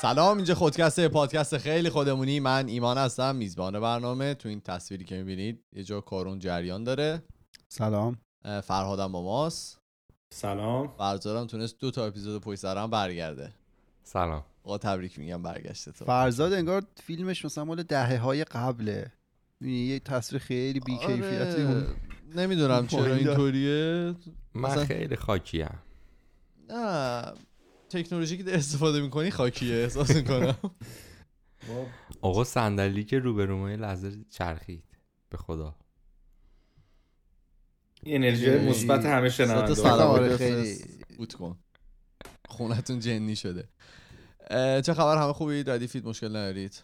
سلام اینجا خودکست پادکست خیلی خودمونی. من ایمان هستم میزبان برنامه. تو این تصویری که می‌بینید یه جا کارون جریان داره. سلام. فرهادم با ماست. سلام. فرزادم تونست دو تا اپیزود پشت سر هم برگرده. سلام. آقا تبریک میگم برگشته تو فرزاد انگار فیلمش مثلا مال دهه های قبله. می‌بینی یه تصویر خیلی بیکیفیتی آره. اون نمی‌دونم چرا. اینطوریه. من مثلا- خیلی خاکیم. نه. تکنولوژی که استفاده می‌کنی خاکیه احساس می‌کنم. آقا صندلی که روبرومه لحظه چرخید. به خدا. انرژی انرژی. مثبت همه شنونده سلام آره، خیلی. بود کن. خونتون جنی شده. چه خبر؟ همه خوبید ردیفید مشکل ندارید؟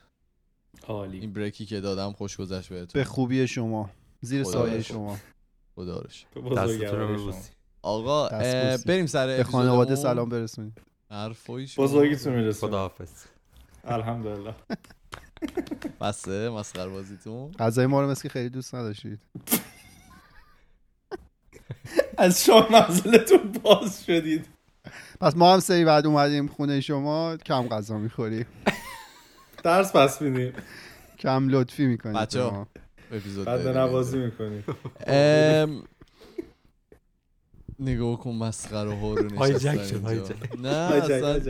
عالی. این بریکی که دادم خوش گذشت بهتون. به خوبی شما. زیر سایه شما. خدا آقا. بریم سر به خانواده. سلام برسونید حرفای شما. بزرگیتون می‌رسه. خداحافظ. الحمدلله. بسه مسخره بازیتون. غذای ما رو مثل که خیلی دوست نداشتید. از شام منزلتون باز شدید. پس ما هم سری بعد اومدیم خونه شما کم غذا می‌خوریم. درس پس میدیم. کم لطفی می‌کنید بچه‌ها. اپیزود بعد بریم. نوازی می‌کنیم. نگاه کن مسخره ها رو هایجک نشستن شد،. هایجک. نه اصلا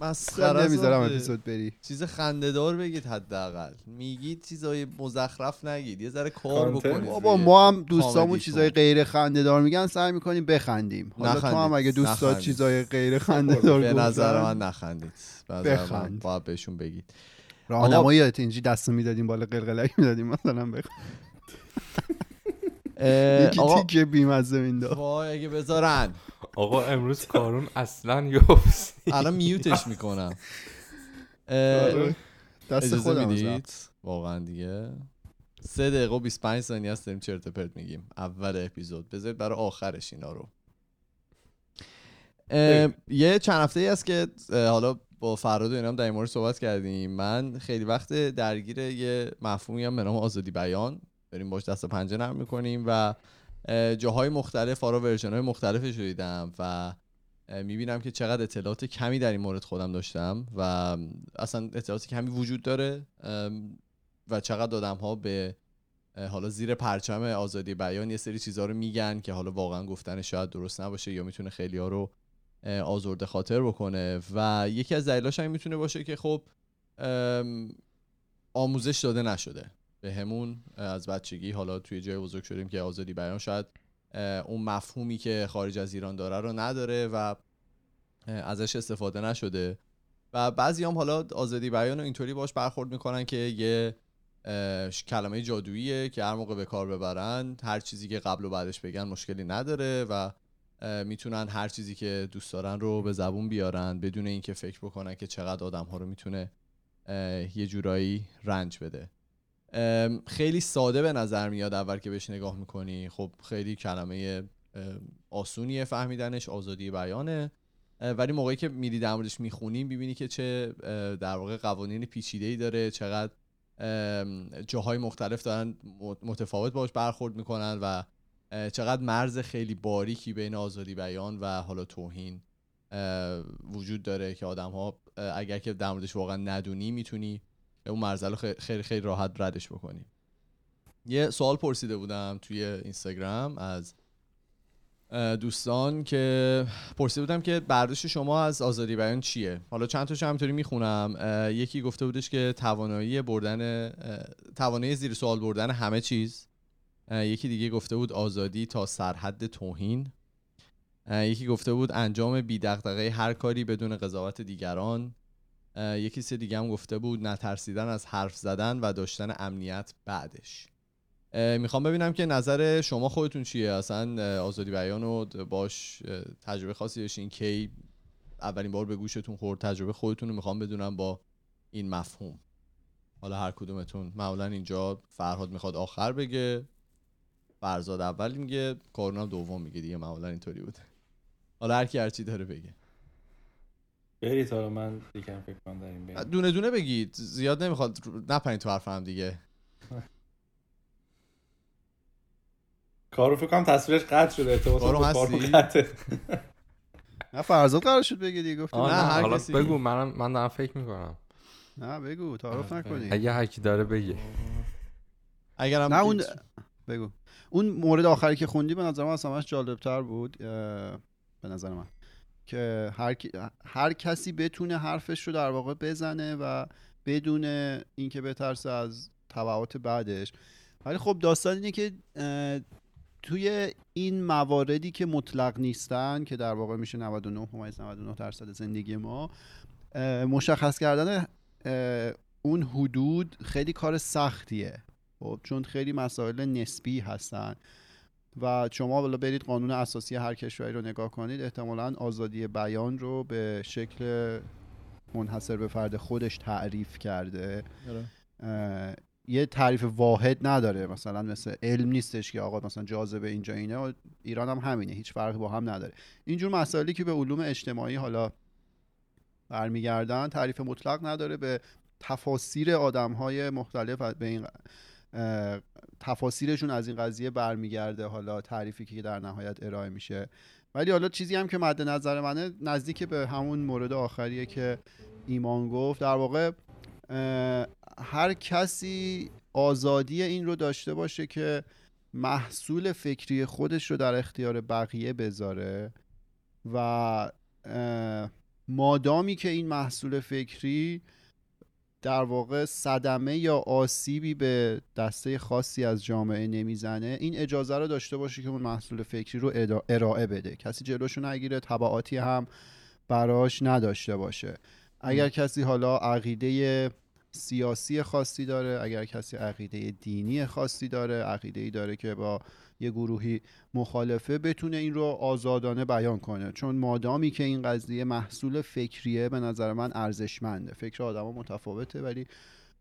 مسخره نمی‌ذارم. اپیزود بری چیز خندهدار بگید حداقل میگید چیزای مزخرف نگید یه ذره کار. بکنید بابا ما هم دوستامون. چیزای غیر خنده دار میگن سعی می‌کنیم بخندیم حالا تو. هم اگه دوست داشت نخندید. چیزای غیر خنده دار به نظر من نخندید بخند. باید بهشون بگید راهنما یادت اینجی دست می‌دادیم بالا قلقلک می‌دادیم مثلا بخ اه، یکی تیکه بیمزه مینداخت. وای اگه بذارن. آقا امروز کارون اصلا یوفس الان میوتش می‌کنم. اه، آره. دست خودم می‌دید؟ واقعا دیگه. سه دقیقه و 25 ثانیه است داریم چرت و پرت میگیم. اول اپیزود. بذارید برای آخرش اینا رو. یه چند هفته ای است که حالا با فراد و اینا هم در این مورد صحبت کردیم. من خیلی وقت درگیر یه مفهومی هم به نام آزادی بیان داریم باش دست پنجه نرم می‌کنیم و اه، جاهای مختلف آرا ورژن های مختلفش رو دیدم و می‌بینم که چقدر اطلاعات کمی در این مورد خودم داشتم و اصلا اطلاعات کمی وجود داره و چقدر آدم ها به حالا زیر پرچم آزادی بیان یه سری چیزها رو میگن که حالا واقعا گفتن شاید درست نباشه یا می‌تونه خیلی ها رو آزرده خاطر بکنه و یکی از دلایلش هم می‌تونه باشه که خب آموزش داده نشده. به همون از بچگی حالا توی جای بزرگ شدیم که آزادی بیان شاید اون مفهومی که خارج از ایران داره رو نداره و ازش استفاده نشده. و بعضی هم حالا آزادی بیان رو اینطوری باش برخورد می‌کنن که یه کلمه جادوییه که هر موقع به کار ببرن هر چیزی که قبل و بعدش بگن مشکلی نداره و می‌تونن هر چیزی که دوست دارن رو به زبون بیارن بدون اینکه فکر بکنن که چقدر آدم ها رو می‌تونه یه جورایی رنج بده. خیلی ساده به نظر میاد اول که بهش نگاه می‌کنی. خب خیلی کلمه ام، آسونیه فهمیدنش آزادی بیانه. ولی موقعی که میری در موردش می‌خونی می‌بینی که چه در واقع قوانین پیچیده ای داره چقدر جاهای مختلف دارن مت- متفاوت باش برخورد می‌کنن و چقدر مرز خیلی باریکی بین آزادی بیان و حالا توهین وجود داره که آدم ها اگر که در موردش واقعا ندونی می‌تونی اون مرزل رو خیلی خیلی, راحت ردش بکنی یه سوال پرسیده بودم توی اینستاگرام از دوستان که پرسیده بودم که برداشت شما از آزادی بیان چیه؟ حالا چند تاشو همینطوری می‌خونم. یکی گفته بودش که توانایی بردن توانایی زیر سوال بردن همه چیز. یکی دیگه گفته بود آزادی تا سرحد توهین. یکی گفته بود انجام بی هر کاری بدون قضاوت دیگران. یکی سه دیگه هم گفته بود نترسیدن از حرف زدن و داشتن امنیت بعدش. می‌خوام ببینم که نظر شما خودتون چیه؟ اصلا آزادی بیان رو باش تجربه خاصی داشتین کی؟ اولین بار به گوشتون خورد تجربه خودتون رو می‌خوام بدونم با این مفهوم. حالا هر کدومتون. معمولا اینجا فرهاد می‌خواد آخر بگه فرزاد اول میگه کارونا هم دوم میگه دیگه معمولا اینطوری بود حالا هر کی هر چی داره بگه. برید حالا من یکم فکر کنم در این دونه دونه بگید زیاد نمی‌خواد. نپرین تو حرف هم دیگه. کارو فکر کنم تصویرش قطع شده. ارتباط کارو هستی؟ قطعه نه فرزاد قرار شد بگی دیگه. گفتی نه، نه هر حالا کسی. بگو منم من دارم فکر می‌کنم. نه بگو تعارف. نکنی. اگه هرکی داره بگه. اگرم نه اون بگو. اون مورد آخری که خوندی به نظر من اصلا همش جالبتر بود. به نظر من. که هر, هر کسی بتونه حرفش رو در واقع بزنه و بدون اینکه بترسه از تبعات بعدش. ولی خب داستان اینه که توی این مواردی که مطلق نیستن که در واقع میشه 99 ممیز 99 درصد زندگی ما مشخص کردن اون حدود خیلی کار سختیه. خب چون خیلی مسائل نسبی هستن. و شما بالا برید قانون اساسی هر کشوری رو نگاه کنید احتمالا آزادی بیان رو به شکل منحصر به فرد خودش تعریف کرده. آره. یه تعریف واحد نداره. مثلا مثل علم نیستش که آقا مثلا جاذبه اینجا اینه و ایران هم همینه هیچ فرقی با هم نداره. اینجور مسائلی که به علوم اجتماعی حالا برمیگردن تعریف مطلق نداره. به تفاسیر آدم های مختلف به این تفاسیرشون از این قضیه برمیگرده حالا تعریفی که در نهایت ارائه میشه. ولی حالا چیزی هم که مد نظر منه نزدیک به همون مورد آخریه که ایمان گفت در واقع هر کسی آزادی این رو داشته باشه که محصول فکری خودش رو در اختیار بقیه بذاره و مادامی که این محصول فکری در واقع صدمه یا آسیبی به دسته خاصی از جامعه نمی‌زنه این اجازه رو داشته باشه که اون محصول فکری رو ارائه بده. کسی جلوشو نگیره تبعاتی هم براش نداشته باشه. اگر کسی حالا عقیده سیاسی خاصی داره اگر کسی عقیده دینی خاصی داره عقیده ای داره که با یه گروهی مخالفه بتونه این رو آزادانه بیان کنه. چون مادامی که این قضیه محصول فکریه به نظر من ارزشمنده. فکر آدما متفاوته ولی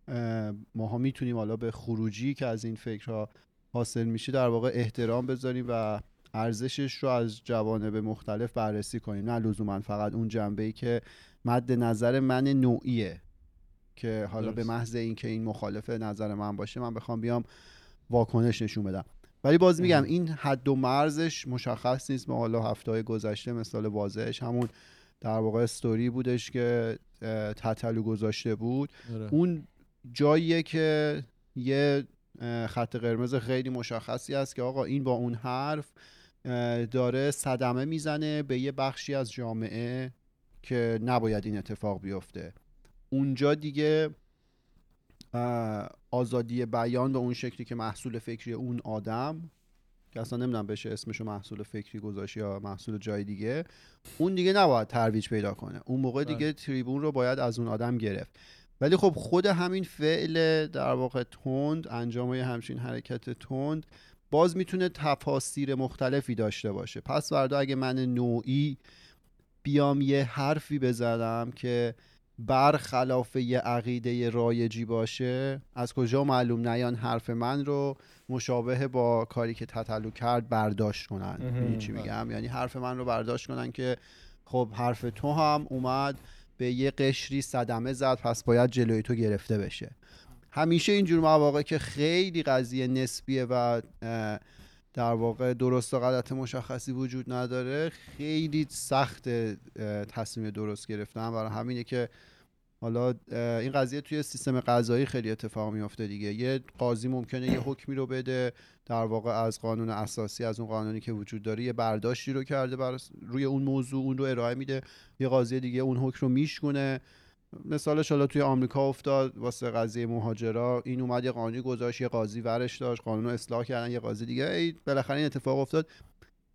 اه، ماها می‌تونیم حالا به خروجی که از این فکرها حاصل میشه در واقع احترام بذاریم و ارزشش رو از جوانب مختلف بررسی کنیم. نه لزوما فقط اون جنبه ای که مد نظر من نوعیه که حالا به درست. محض اینکه این مخالف نظر من باشه من بخوام بیام واکنش نشون بدم. ولی باز میگم این حد و مرزش مشخص نیست. ما حالا هفته های گذشته مثال واضحش همون در واقع استوری بودش که تتلو گذاشته بود. آره. اون جاییه که یه خط قرمز خیلی مشخصی هست که آقا این با اون حرف داره صدمه می‌زنه به یه بخشی از جامعه که نباید این اتفاق بیفته. اونجا دیگه آزادی بیان به اون شکلی که محصول فکری اون آدم که اصلا نمی‌دونم بشه اسمشو محصول فکری گذاشت یا محصول جای دیگه اون دیگه نباید ترویج پیدا کنه. اون موقع بله. دیگه تریبون رو باید از اون آدم گرفت. ولی خب خود همین فعل در واقع تند انجام یه همچین حرکت تند باز می‌تونه تفاسیر مختلفی داشته باشه. پس فردا اگه من نوعی بیام یه حرفی بزنم که برخلاف یه عقیده رایجی باشه؟ از کجا معلوم نیان حرف من رو مشابه با کاری که تطلو کرد برداشت کنن. می‌دونی چی میگم؟ یعنی حرف من رو برداشت کنن که خب حرف تو هم اومد به یه قشری صدمه زد پس باید جلوی تو گرفته بشه. همیشه اینجور مواقع که خیلی قضیه نسبیه و در واقع درست و غلط مشخصی وجود نداره خیلی سخت تصمیم درست گرفتن برای همینه که حالا این قضیه توی سیستم قضایی خیلی اتفاق میافته دیگه. یه قاضی ممکنه یه حکمی رو بده در واقع از قانون اساسی از اون قانونی که وجود داره یه برداشتی رو کرده بر روی اون موضوع اون رو ارائه میده. یه قاضی دیگه اون حکم رو میشکنه مثالش حالا توی آمریکا افتاد واسه قضیه مهاجرا. این اومد یه قانونی گذاشت یه قاضی ورش داشت قانون رو اصلاح کردن یه قاضی دیگه. ای بالاخره این اتفاق افتاد.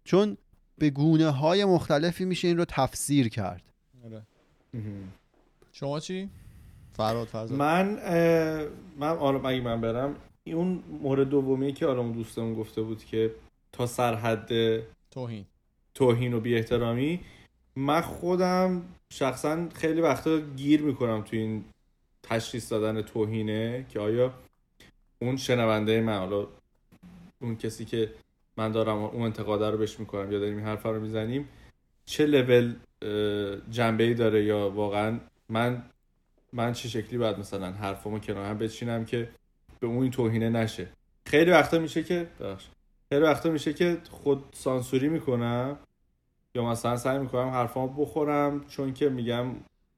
چون به گونه های مختلفی میشه این رو تفسیر کرد. آره. شما چی؟ فراد فرزاد. من من آرام اگه من برم. اون مورد دومی که آرام دوستمون گفته بود که تا سرحد توهین. توهین و بی احترامی من خودم شخصا خیلی وقتا گیر می‌کنم تو این تشخیص دادن توهینه که آیا اون شنونده من حالا اون کسی که من دارم اون انتقاده رو بهش می‌کنم یا داریم این حرف رو می‌زنیم چه لول جنبه ای داره یا واقعا من من چه شکلی باید مثلا حرفمو کنار هم بچینم که به اون این توهینه نشه خیلی وقتا میشه که. خیلی وقتا میشه که خود سانسوری می‌کنم یا مثلا سعی می‌کنم حرفامو بخورم چون که میگم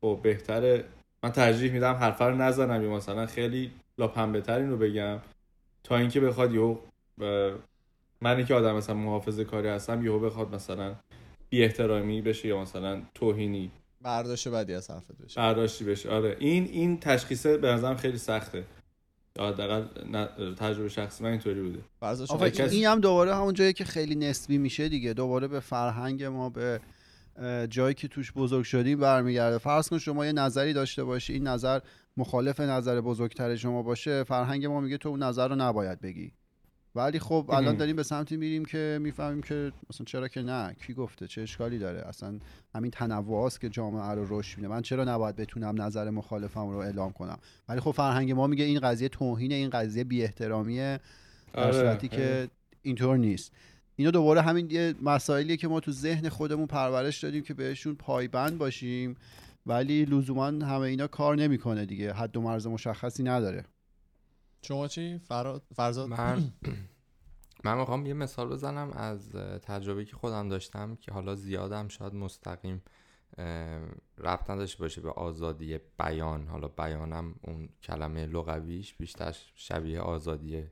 او خب بهتره. من ترجیح میدم حرف رو نزنم یا مثلا خیلی لاپنبه ترین رو بگم تا اینکه بخواد یهو من که آدم مثلا محافظه کاری هستم یهو بخواد مثلا بی احترامی بشه یا مثلا توهینی. برداشت بدی از حرفت بشه. برداشتی بشه. آره. این این تشخیصه به نظرم خیلی سخته. حداقل تجربه شخصی من اینطوری بوده. این هم دوباره همون جایی که خیلی نسبی میشه دیگه. دوباره به فرهنگ ما به جایی که توش بزرگ شدیم برمیگرده. فرض کن شما یه نظری داشته باشی این نظر مخالف نظر بزرگتر شما باشه فرهنگ ما میگه تو اون نظر رو نباید بگی. ولی خب الان داریم به سمتی میریم که می‌فهمیم که مثلا چرا که نه؟ کی گفته؟ چه اشکالی داره؟ اصلا همین تنوع است که جامعه رو رشد میده. من چرا نباید بتونم نظر مخالفم رو اعلام کنم؟ ولی خب فرهنگ ما میگه این قضیه توهین این قضیه بی احترامیه در آره، صورتی که آره. اینطور نیست. اینا دوباره همین یه مسائلیه که ما تو ذهن خودمون پرورش دادیم که بهشون پایبند باشیم. ولی لزوما همه اینا کار نمی‌کنه دیگه. حد و مرز مشخصی نداره. شما چی؟ فرزاد؟ من من می‌خوام یه مثال بزنم از تجربه که خودم داشتم که حالا زیادم شاید مستقیم ربط نداشته باشه به آزادی بیان. حالا بیانم اون کلمه لغویش بیشتر شبیه آزادی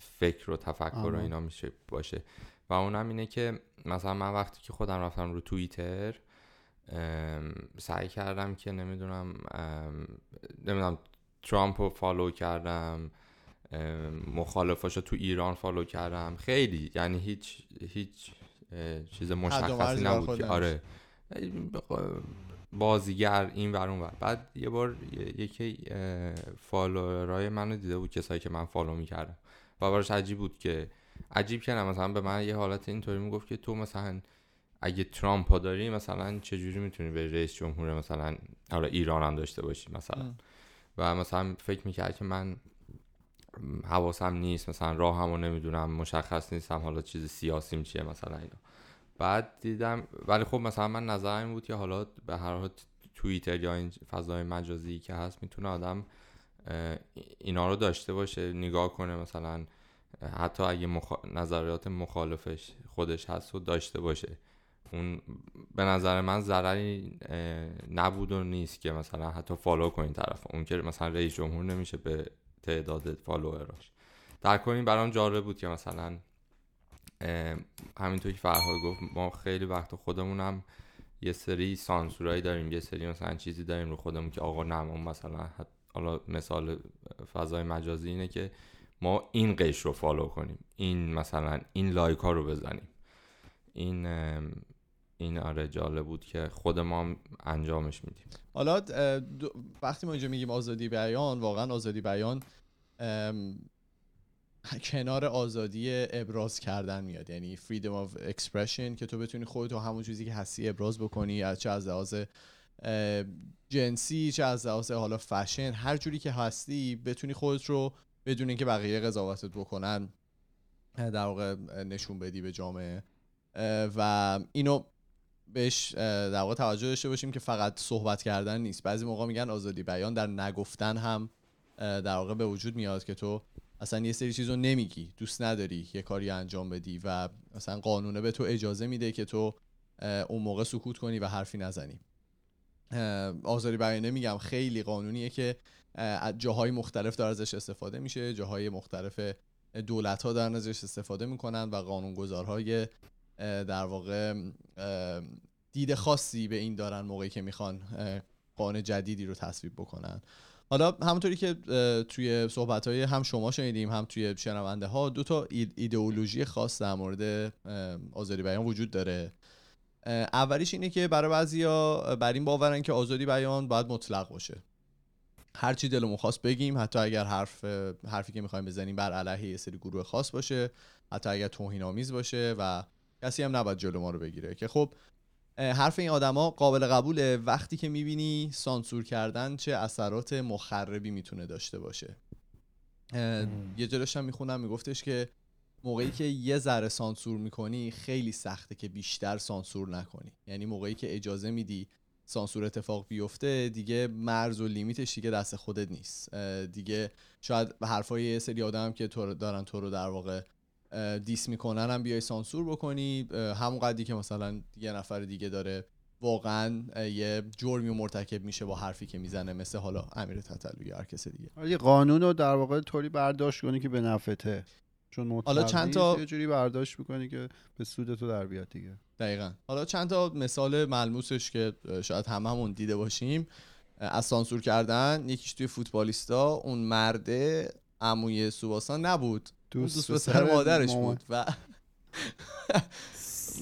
فکر و تفکر و اینا میشه باشه. و اونم اینه که مثلا من وقتی که خودم رفتم رو توییتر سعی کردم که نمی‌دونم نمی‌دونم ترامپ رو فالو کردم مخالفاشو تو ایران follow کردم. خیلی یعنی هیچ هیچ چیز مشخصی نبود که آره. بازیگر این ور اون بعد یه بار یکی follower ای منو دیده بود کسایی که من follow می‌کردم. و براش عجیب بود که عجیب که مثلا به من یه حالت اینطوری می‌گفت که تو مثلا اگه ترامپ داری مثلا چجوری می‌تونی به رئیس جمهور مثلا حالا ایران هم داشته باشی مثلا. و مثلا فکر می‌کرد که من حواسم نیست مثلا راه همو نمی‌دونم مشخص نیستم حالا چیز سیاسیم چیه مثلا اینا. بعد دیدم ولی خب مثلا من نظرم این بود که حالا به هر حال توییتر یا این فضای مجازی که هست می‌تونه آدم اینا رو داشته باشه نگاه کنه مثلا حتی اگه نظریات مخالفش خودش هست و داشته باشه. اون به نظر من ضرری نبود و نیست که مثلا حتی follow کنین طرف. اون که مثلا رئیس جمهور نمیشه به تعداد follower اش در کنین برام جالب بود که مثلا همینطور که فرهاد گفت ما خیلی وقت خودمونم یه سری سانسورایی داریم یه سری مثلا چیزی داریم رو خودمون که آقا نه مثلا حالا مثال فضای مجازی اینه که ما این قشر رو follow کنیم. این مثلا این like ها رو بزنیم. این این آره جالب بود که خود ما انجامش میدیم. حالا وقتی ما اینجا میگیم آزادی بیان واقعا آزادی بیان کنار آزادی ابراز کردن میاد. یعنی freedom of expression که تو بتونی خودتو همون چیزی که هستی ابراز بکنی از چه از لحاظ جنسی چه از لحاظ حالا فشن هر جوری که هستی بتونی خودت رو بدون اینکه بقیه قضاوتت بکنن در واقع نشون بدی به جامعه. و اینو بهش در واقع توجه داشته باشیم که فقط صحبت کردن نیست. بعضی موقع میگن آزادی بیان در نگفتن هم در واقع به وجود میاد که تو اصلا یه سری چیز رو نمیگی دوست نداری یه کاری انجام بدی و مثلا قانونه به تو اجازه میده که تو اون موقع سکوت کنی و حرفی نزنی. آزادی بیان نمیگم خیلی قانونیه که از جاهای مختلف داره ازش استفاده میشه جاهای مختلف دولت ها دارن ازش استفاده می‌کنن و قانونگذارهای در واقع دید خاصی به این دارن موقعی که می‌خوان قانون جدیدی رو تصویب بکنن. حالا همونطوری که توی صحبت های هم شما شنیدیم هم توی شنونده ها دو تا ایدئولوژی خاص در مورد آزادی بیان وجود داره. اولیش اینه که برای بعضیا بر این باورن که آزادی بیان باید مطلق باشه. هر چی دلمون خواست بگیم حتی اگر حرف حرفی که می‌خوایم بزنیم بر علیه یه سری گروه خاص باشه حتی اگر توهین آمیز باشه و کسی هم نباید جلو ما رو بگیره. که خب حرف این آدما قابل قبوله. وقتی که می‌بینی سانسور کردن چه اثرات مخربی می‌تونه داشته باشه. یه جلوش هم می‌خونم میگفتش که موقعی که یه ذره سانسور می‌کنی خیلی سخته که بیشتر سانسور نکنی. یعنی موقعی که اجازه میدی سانسور اتفاق بیفته دیگه مرز و لیمیتش دیگه دست خودت نیست. دیگه شاید حرفای یه سری آدم که تو دارن تو رو در واقع دیس می‌کنن هم بیای سانسور بکنی همون قدری که مثلا یه نفر دیگه داره واقعا یه جرمی و مرتکب میشه با حرفی که می‌زنه مثل حالا امیر تتلو یا هر کس دیگه. ولی قانون رو در واقع طوری برداشت کنی که به نفعته. چون حالا چند تا- یه جوری برداشت می‌کنی که به سود تو در بیاد دیگه. دقیقا. حالا چند تا مثال ملموسش که شاید هممون دیده باشیم. از سانسور کردن یکیش توی فوتبالیستا اون مرده عموی سوباسان نبود. اون دوست پسر مادرش مامان. بود. و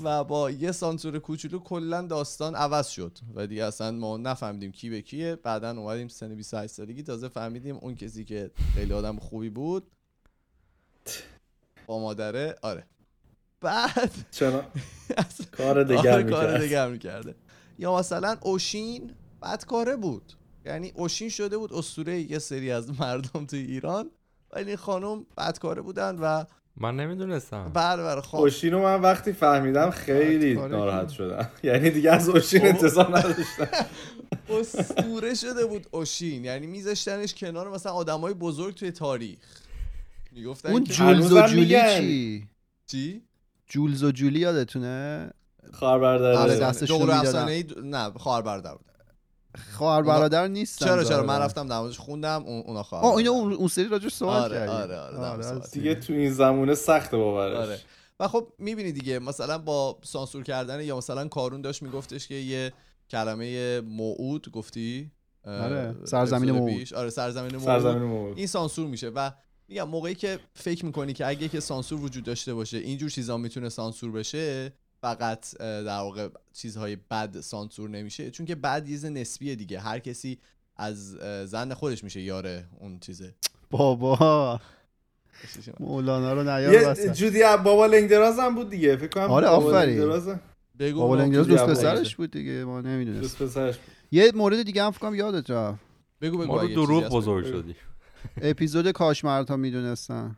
و با یه سانسور کوچولو کلا داستان عوض شد. و دیگه اصلا ما نفهمیدیم کی به کیه. بعدا اومدیم سن 28 سالگی. تازه فهمیدیم اون کسی که خیلی آدم خوبی بود با مادره. آره. بعد چرا؟ کار دیگر آره، کار می‌کرد. دیگر می‌کرده. یا مثلا اوشین بدکاره بود. یعنی اوشین شده بود اسطوره یه سری از مردم توی ایران. ولی این خانم بدکاره بودن و من نمی‌دونستم. بر بر خان اوشین رو من وقتی فهمیدم خیلی ناراحت؟ شدم. یعنی دیگه از اوشین بابا. انتظار نداشتم. اسطوره شده بود اوشین. یعنی میذاشتنش کنار مثلا آدمای بزرگ توی تاریخ. می‌گفتن اون جولز و جولی. چی؟ چی؟ جولز و جولی یادتونه؟ خواهر برادر. افسانه‌ای د- نه خواهر برادر بود. خواهر برادر نیستن چرا چرا. من رفتم در موردش خوندم اون اونا خواهر آه. اون, اون سری راجعش صحبت آره، کردیم. آره، آره، مورد صحبت دیگه تو این زمونه سخت باورش. آره. و خب می‌بینی دیگه مثلا با سانسور کردن یا مثلا کارون داشت میگفتش که یه کلمه موعود گفتی؟ آره، سرزمین موعود. آره سرزمین موعود. سرزمین موعود. این سانسور میشه و میگم موقعی که فکر می‌کنی که اگه که سانسور وجود داشته باشه اینجور چیزا می‌تونه سانسور بشه فقط در واقع چیزهای بد سانسور نمیشه چون که بد یه نسبیه دیگه. هر کسی از زن خودش میشه یاره اون چیزه. بابا. مولانا رو نیار یه. جودی اب- بابا لنگدراز هم بود دیگه. فکر کنم آره، آفرین. لنگدراز. بگو بابا لنگراز جوری دوست. پسرش بود دیگه ما نمی‌دونست دوست پسرش یه مورد دیگه هم فکر کنم یادت رفت. بگو بگو ما رو دروغ بزرگ بگو. شدی اپیزود کاش مردها می‌دونستن.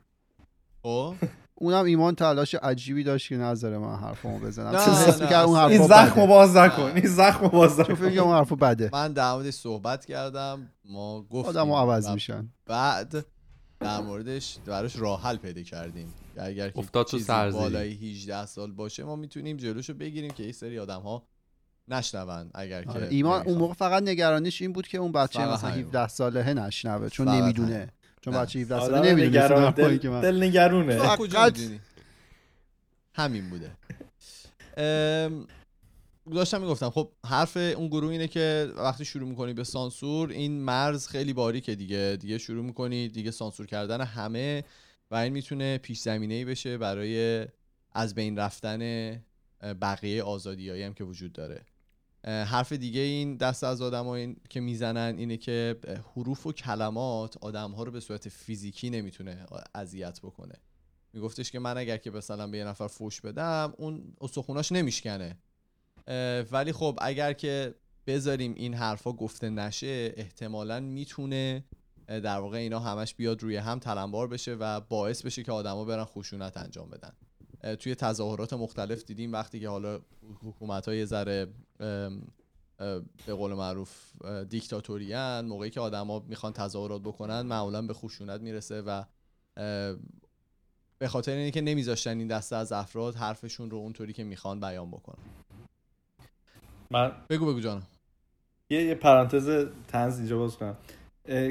خب؟ اونم ایمان تلاش عجیبی داشت که نظر من حرفمو بزنم نه، چون حس می‌کرد اون اصلا. این حرفا زخم رو بده باز نکن این زخم رو باز نکن فکر اون حرفا بده من در موردش صحبت کردم ما گفتیم آدمو عوض میشن بعد در موردش براش راه حل پیدا کردیم اگر که افتاد تو. بالای 18 سال باشه ما می‌تونیم جلوشو بگیریم که یه سری آدم ها نشنون اگر آره، که ایمان اون. موقع فقط نگرانیش این بود که اون بچه مثلا همین 17 سالهه نشنوه چون نمی‌دونه. چون. بچه 17 ساله نمی‌دونه دل, که من دل نگرونه فقط-؟ همین بوده ام، داشتم می‌گفتم خب حرف اون گروه اینه که وقتی شروع می‌کنی به سانسور این مرز خیلی باریکه دیگه دیگه شروع می‌کنی دیگه سانسور کردن همه و این می‌تونه پیش زمینه ای بشه برای از بین رفتن بقیه آزادی هم که وجود داره حرف دیگه این دست از آدم که می‌زنن اینه که حروف و کلمات آدم ها رو به صورت فیزیکی نمی‌تونه اذیت بکنه. میگفتش که من اگر که مثلا به یه نفر فوش بدم اون استخوناش نمیشکنه. ولی خب اگر که بذاریم این حرفا گفته نشه احتمالا می‌تونه در واقع اینا همش بیاد روی هم تلمبار بشه و باعث بشه که آدما برن خشونت انجام بدن. توی تظاهرات مختلف دیدیم وقتی که حالا حکومت های ذره به قول معروف دیکتاتوریان موقعی که آدما می‌خوان تظاهرات بکنن معمولا به خشونت می‌رسه و به خاطر اینه که نمیذاشتن این دسته از افراد حرفشون رو اونطوری که می‌خوان بیان بکنن. من بگو بگو جانم. یه, یه پرانتز تنز اینجا باز کنم.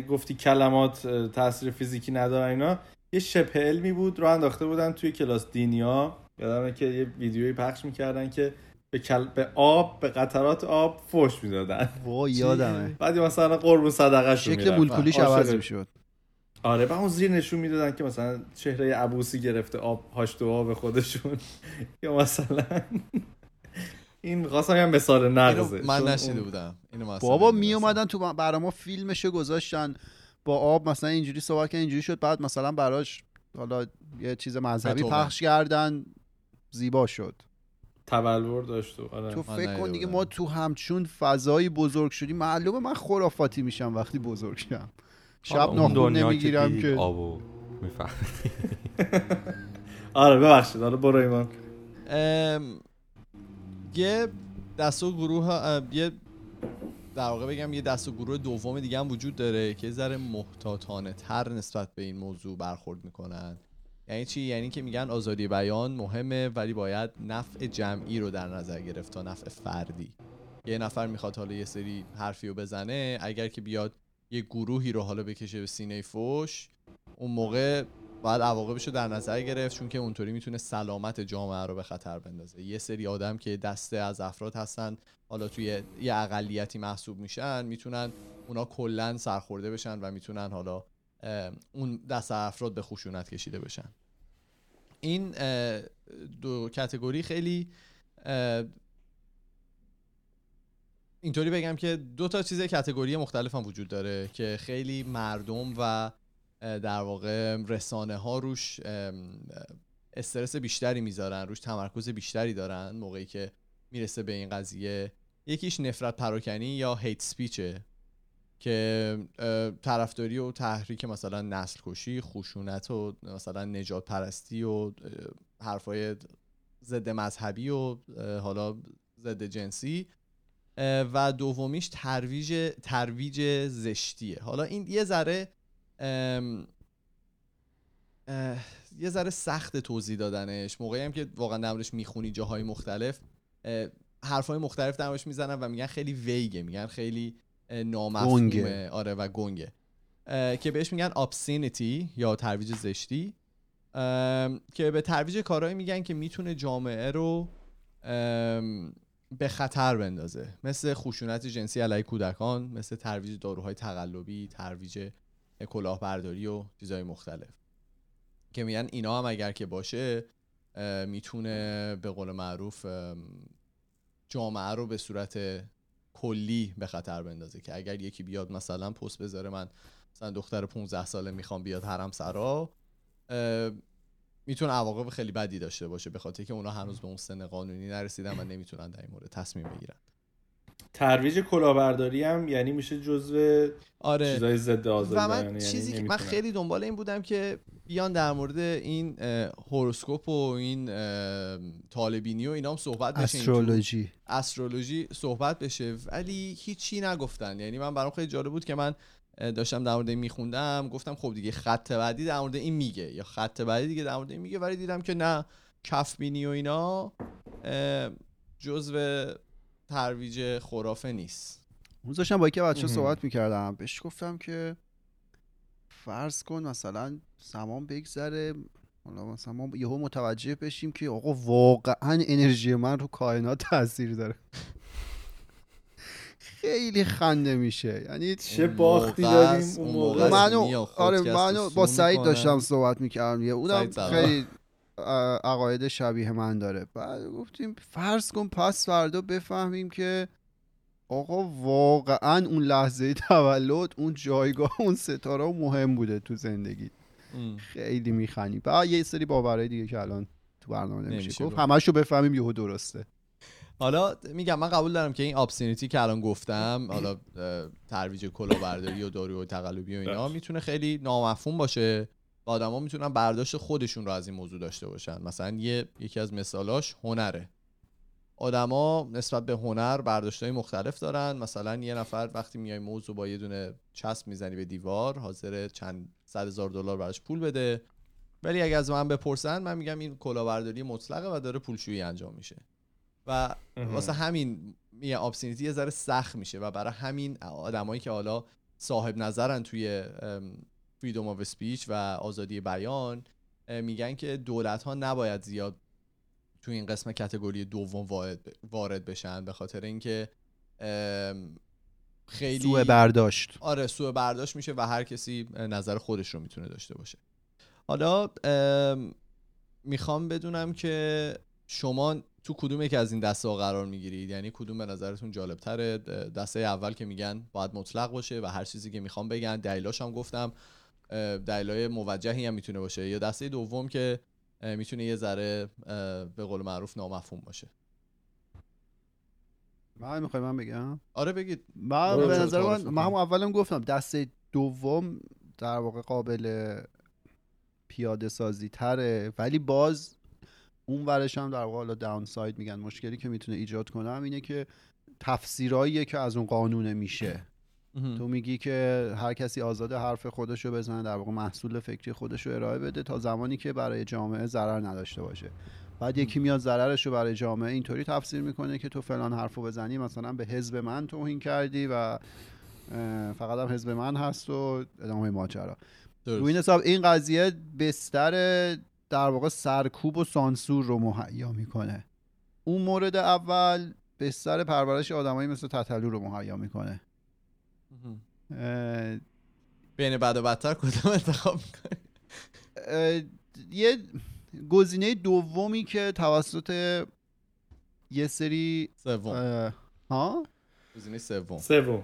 گفتی کلمات تاثیر فیزیکی ندارن اینا. یه شبه علمی بود رو انداخته بودن توی کلاس دینیا. یادمه که یه ویدیویی پخش می‌کردن که به, کل... به آب به قطرات آب فوش می‌دادن. وای یادمه. بعد مثلا قربون صدقه شکل بولکولیش عوض می‌شد. آره بعد اون زیر نشون می‌دادن که مثلا چهره عبوسی گرفته آب هاش آب خودشون. یا مثلا این خواستم یه مثال نقضه من نشیده بودم. بابا. می اومدن تو برا ما فیلمشو گذاشتن. با آب مثلا اینجوری صحبت کردن اینجوری شد بعد مثلا براش حالا یه چیز مذهبی. پخش کردن زیبا شد. تبلور داشت و آره. تو فکر کن دیگه. ما تو همچون فضایی بزرگ شدیم. معلومه من خرافاتی میشم وقتی بزرگ شم. شب ناخون نمی‌گیرم که. آبو میفهم آره ببخشید. آره برو ایمان. ام، یه دست و گروه اه، یه در واقع بگم یه دست و گروه دوم دیگه هم وجود داره که ذره محتاطانه تر نسبت به این موضوع برخورد می‌کنن. یعنی چی؟ یعنی که میگن آزادی بیان مهمه ولی باید نفع جمعی رو در نظر گرفت تا نفع فردی. یه نفر می‌خواد حالا یه سری حرفی رو بزنه اگر که بیاد یه گروهی رو حالا بکشه به سینه فوش اون موقع باید عواقبش رو در نظر گرفت چون که اونطوری می‌تونه سلامت جامعه رو به خطر بندازه. یه سری آدم که دسته از افراد هستن حالا توی یه اقلیتی محسوب میشن می‌تونن اونا کلا سرخورده بشن و می‌تونن حالا اون دست افراد به خشونت کشیده بشن. این دو کتگوری خیلی اینطوری بگم که دو تا چیز کتگوری مختلف هم وجود داره که خیلی مردم و در واقع رسانه ها روش استرس بیشتری می‌ذارن روش تمرکز بیشتری دارن موقعی که می‌رسه به این قضیه. یکیش نفرت پراکنی یا هیت سپیچه که طرفداری و تحریک مثلا نسل کشی خشونت و مثلا نجات پرستی و حرفای ضد مذهبی و حالا ضد جنسی. و دومیش ترویج ترویج زشتیه. حالا این یه ذره یه ذره سخت توضیح دادنش. موقعی هم که واقعا درموردش می‌خونی جاهای مختلف حرفای مختلف درموردش می‌زنن و میگن خیلی vague ه میگن خیلی نامفهومه. آره و گنگه. که بهش میگن obscenity یا ترویج زشتی. که به ترویج کارهایی میگن که می‌تونه جامعه رو به خطر بندازه. مثل خشونت جنسی علیه کودکان مثل ترویج داروهای تقلبی ترویج کلاهبرداری و چیزهای مختلف. که میگن اینا هم اگر که باشه می‌تونه به قول معروف جامعه رو به صورت کلی به خطر بندازه که اگر یکی بیاد مثلا پست بذاره من مثلا دختر 15 ساله می‌خوام بیاد حرم سرا می‌تونه عواقب خیلی بدی داشته باشه به خاطر که اونا هنوز به اون سن قانونی نرسیدن و نمی‌تونن در این مورد تصمیم بگیرن. ترویج کلاهبرداری هم یعنی میشه جزو آره. چیزای ضد آزادی و من یعنی چیزی که من خیلی دنبال این بودم که بیان در مورد این هوروسکوپ و این طالبینی و اینا هم صحبت بشه استرولوژی. استرولوژی صحبت بشه. ولی هیچی نگفتن. یعنی من برام خیلی جالب بود که من داشتم در مورد این میخوندم. گفتم خب دیگه خط بعدی در مورد این میگه. یا خط بعدی دیگه در مورد این میگه. ولی دیدم که نه کف بینی و اینا جزو ترویج خرافه نیست. اون داشتم با یکی بچه صحبت می‌کردم. بهش گفتم که فرض کن مثلا زمان بگذره حالا مثلا ما یهو متوجه بشیم که آقا واقعا انرژی من رو کائنات تاثیر داره. خیلی خنده میشه. یعنی چه باختی داریم اون موقع. منو آره منو با سعید داشتم صحبت می‌کردم. یه اونم خیلی عقاید شبیه من داره. بعد گفتیم فرض کن پس فردا بفهمیم که آقا واقعا اون لحظه تولد اون جایگاه اون ستاره مهم بوده تو زندگی. خیلی میخنی بعد یه سری باورهای دیگه که الان تو برنامه نمیشه. گفت همشو بفهمیم یهو درسته. حالا میگم من قبول دارم که این ابسینیتی که الان گفتم حالا ترویج کلاهبرداری و داروی و تقلبی و اینا می‌تونه خیلی نامفهوم باشه. و آدما می‌تونن برداشت خودشون رو از این موضوع داشته باشن. مثلا یه یکی از مثالاش هنره. آدما نسبت به هنر برداشتهای مختلف دارن. مثلا یه نفر وقتی میای موضوع با یه دونه چسب می‌زنی به دیوار حاضر چند صد هزار دلار براش پول بده. ولی اگه از من بپرسن من میگم این کلاهبرداری مطلقه و داره پولشویی انجام میشه. و واسه همین یه آبسینیتی یه ذره سخت میشه و برای همین آدمایی که حالا صاحب نظرن توی فریدوم آف اسپیچ و آزادی بیان میگن که دولت ها نباید زیاد تو این قسم کتگوری دوم وارد بشن به خاطر اینکه خیلی سوء برداشت. آره سوء برداشت میشه و هر کسی نظر خودش رو می‌تونه داشته باشه. حالا می‌خوام بدونم که شما تو کدوم یکی از این دسته ها قرار می‌گیرید؟ یعنی کدوم به نظرتون جالب تره دسته اول که میگن باید مطلق باشه و هر چیزی که می‌خوام بگن. دلیلاش هم گفتم. دلایل موجهی هم می‌تونه باشه. یا دسته دوم که می‌تونه یه ذره به قول معروف نامفهوم باشه. من می‌خوای من بگم؟ آره بگید. من به نظر من من هم اولم گفتم دسته دوم در واقع قابل پیاده سازی تره ولی باز اون ورش هم در واقع حالا داون ساید میگن. مشکلی که می‌تونه ایجاد کنم اینه که تفسیراییه که از اون قانون میشه. تو میگی که هر کسی آزاد حرف خودش رو بزنه در واقع محصول فکری خودش رو ارائه بده تا زمانی که برای جامعه ضرر نداشته باشه. بعد یکی میاد ضررش رو برای جامعه اینطوری تفسیر می‌کنه که تو فلان حرف رو بزنی مثلا به حزب من توهین کردی و فقط هم حزب من هست و ادامه ماجرا. رو این حساب این قضیه بستر در واقع سرکوب و سانسور رو مهیا می‌کنه. اون مورد اول بستر پرورش آدمایی مثل تتلو رو مهیا می‌کنه. بین بد و بدتر کدوم انتخاب می‌کنی؟ یه گزینه دومی که توسط یه سری سوم. ها؟ گزینه سوم. سوم.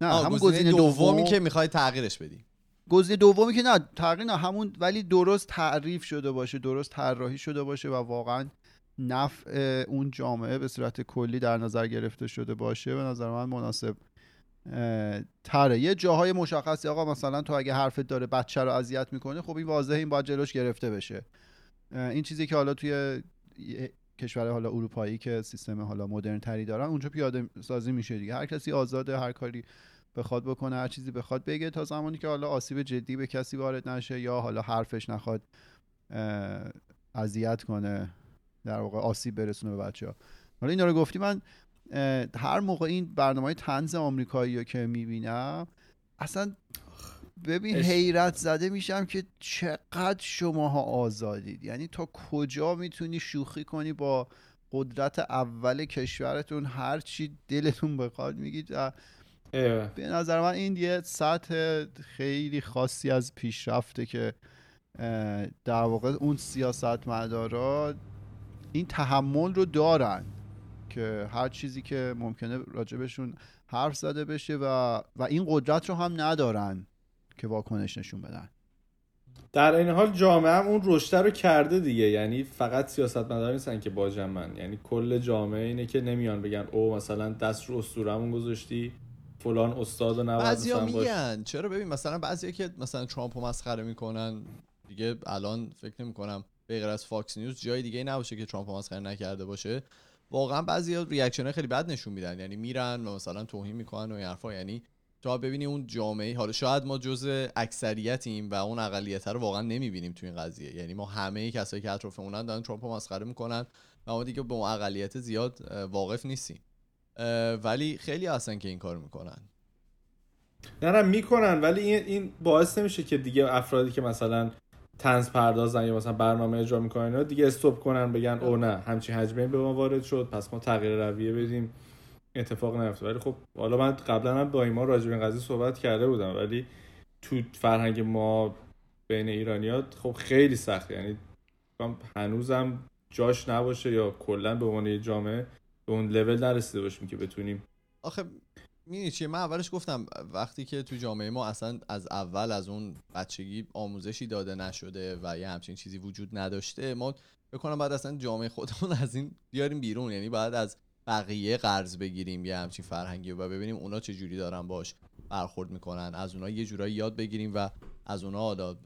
نه همون گزینه دومی که می‌خوای تغییرش بدی. گزینه دومی که نه تغییر نه همون ولی درست تعریف شده باشه درست طراحی شده باشه و واقعا نفع اون جامعه به صورت کلی در نظر گرفته شده باشه. به نظر من مناسب تره. یه جاهای مشخصی آقا مثلا تو اگه حرفت داره بچه رو اذیت می‌کنه خب این واضحه این باید جلوش گرفته بشه. این چیزی که حالا توی کشور حالا اروپایی که سیستم حالا مدرن تری دارن اونجا پیاده سازی میشه دیگه. هر کسی آزاده هر کاری بخواد بکنه هر چیزی بخواد بگه تا زمانی که حالا آسیب جدی به کسی وارد نشه یا حالا حرفش نخواد اذیت کنه در واقع آسیب برسونه به بچه ها حالا اینا رو گفتی من هر موقع این برنامه های تنز آمریکایی رو که می‌بینم اصلا ببین اش- حیرت زده میشم که چقدر شماها آزادید. یعنی تا کجا می‌تونی شوخی کنی با قدرت اول کشورتون؟ هر چی دلتون بخواد میگید. به نظر من این یه سطح خیلی خاصی از پیشرفته که در واقع اون سیاست مدارا این تحمل رو دارن. که هر چیزی که ممکنه راجبشون حرف زده بشه و, و این قدرت رو هم ندارن که واکنش نشون بدن. در این حال جامعه هم اون رشته رو کرده دیگه. یعنی فقط سیاست مدار نیستن که باجمن یعنی کل جامعه اینه که نمیان بگن او مثلا دست رو اسطورمون گذاشتی فلان استاد و بعضیا مثلا باش. میگن. چرا؟ ببین مثلا بعضیا که مثلا ترامپ رو مسخره می‌کنن دیگه الان فکر نمی کنم به غیر از Fox News جای دیگه نباشه که ترامپ رو مسخره نکرده باشه. واقعا بعضیا reaction خیلی بد نشون میدن. یعنی میرن و مثلا توهین می‌کنن و این حرفا. یعنی تا ببینی اون جامعه حالا شاید ما جزء اکثریتیم و اون اقلیت رو واقعا نمی‌بینیم تو این قضیه. یعنی ما همه کسایی که اطرافمونن دارن ترامپ رو مسخره می‌کنن. و ما دیگه به اون اقلیت زیاد واقف نیستیم. ولی خیلی هستن که این کارو می‌کنن. نه نه می‌کنن. ولی این باعث نمیشه که دیگه افرادی که مثلا تنز پردازن یا مثلا برنامه اجرا می‌کنن اینا دیگه استوب کنن بگن او نه همچین حجمه به ما وارد شد پس ما تغییر رویه بدیم. اتفاق نیفته ولی خب حالا من قبلا هم با ایمان راجع به این قضیه صحبت کرده بودم ولی تو فرهنگ ما بین ایرانیات خب خیلی سخته. یعنی کنم هنوزم جاش نباشه یا کلا به عنوان جامعه به اون لول نرسیده باشیم که بتونیم آخه می‌دونی چیه؟ من اولش گفتم وقتی که تو جامعه ما اصلا از اول از اون بچگی آموزشی داده نشده و یه همچین چیزی وجود نداشته ما بکنم بعد اصلا جامعه خودمون از این بیاریم بیرون. یعنی بعد از بقیه قرض بگیریم یه همچین فرهنگی و ببینیم اونا چه جوری دارن باش برخورد می‌کنن. از اونا یه جورایی یاد بگیریم و از اونا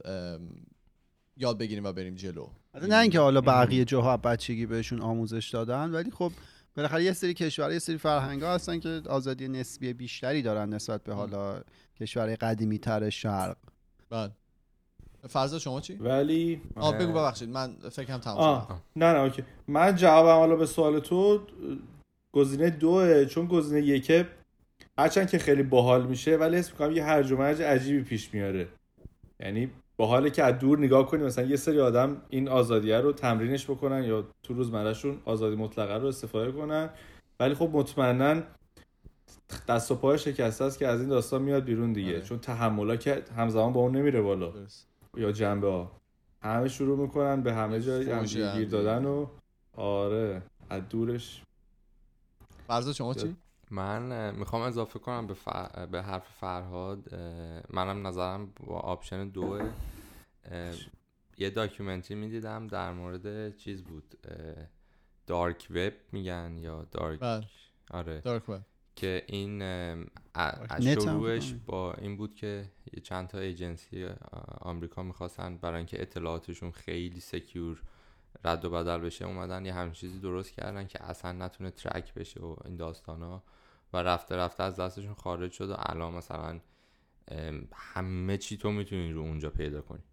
یاد بگیریم و بریم جلو. نه اینکه حالا بقیه جاها بچگی بهشون آموزش دادن ولی خب بالاخره یه سری کشور یه سری فرهنگ ها هستن که آزادی نسبی بیشتری دارن نسبت به حالا کشور قدیمی تر شرق. بعد فرضا شما چی؟ ولی آه بگو ببخشید. من فکرم تمام نه نه اوکی. من جوابم حالا به سوال تو گزینه دوه چون گزینه یکه هرچند که خیلی باحال میشه ولی اسم می‌کنم یه هرج و مرج عجیبی پیش میاره. یعنی باحاله که از دور نگاه کنی مثلا یه سری آدم این آزادیه رو تمرینش بکنن یا تو روزمرهشون آزادی مطلقه رو استفاده کنن ولی خب مطمئنا دست و پای شکسته است که از این داستان میاد بیرون دیگه آره. چون تحملا که همزمان با اون نمیره بالا درست. یا جنبه ها همه شروع می‌کنن به همه جای گیر. دادن و آره از دورش فرضا شما چی؟ من می‌خوام اضافه کنم به, ف- به حرف فرهاد. منم نظرم با option اه، یه documentary می‌دیدم در مورد چیز بود dark web میگن یا dark بله. آره. dark web. که این شروعش با این بود که یه چند تا ایجنسی آمریکا می‌خواستن برای اینکه اطلاعاتشون خیلی secure رد و بدل بشه اومدن یه همچین چیزی درست کردن که اصلا نتونه track بشه و این داستان ها و رفته رفته از دستشون خارج شد و الان مثلا همه چی تو می‌تونی رو اونجا پیدا کنی.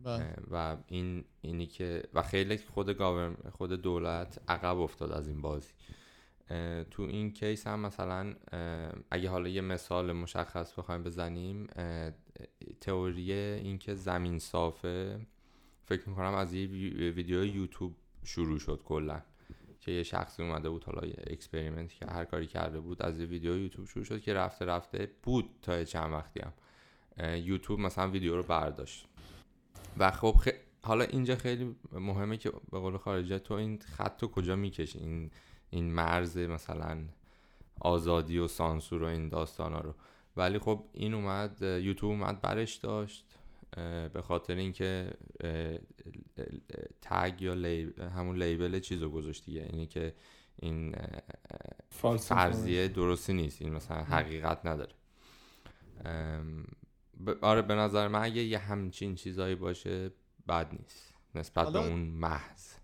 بله. و این اینی که و خیلی خود خود دولت عقب افتاد از این بازی. تو این کیس هم مثلا اگه حالا یه مثال مشخص بخوایم بزنیم تئوری اینکه زمین صافه فکر می‌کنم از یه ویدیو یوتیوب شروع شد کلا. که یه شخصی اومده بود حالا یه experiment که هر کاری کرده بود از یه ویدیو یوتیوب شروع شد که رفته رفته بود تا چند وقتی هم. یوتیوب مثلا ویدیو رو برداشت. و خب حالا اینجا خیلی مهمه که به قول خارجی تو این خط رو کجا می‌کشی؟ این این مرز مثلا آزادی و سانسور و این داستان ها رو. ولی خب این اومد یوتیوب اومد برش داشت. به خاطر اینکه تگ یا همون لیبل چیز رو گذاشت دیگه. اینی که این فرضیه درستی نیست. این مثلا حقیقت نداره. آره به نظر من اگه یه همچین چیزایی باشه بد نیست. نسبت به اون محض.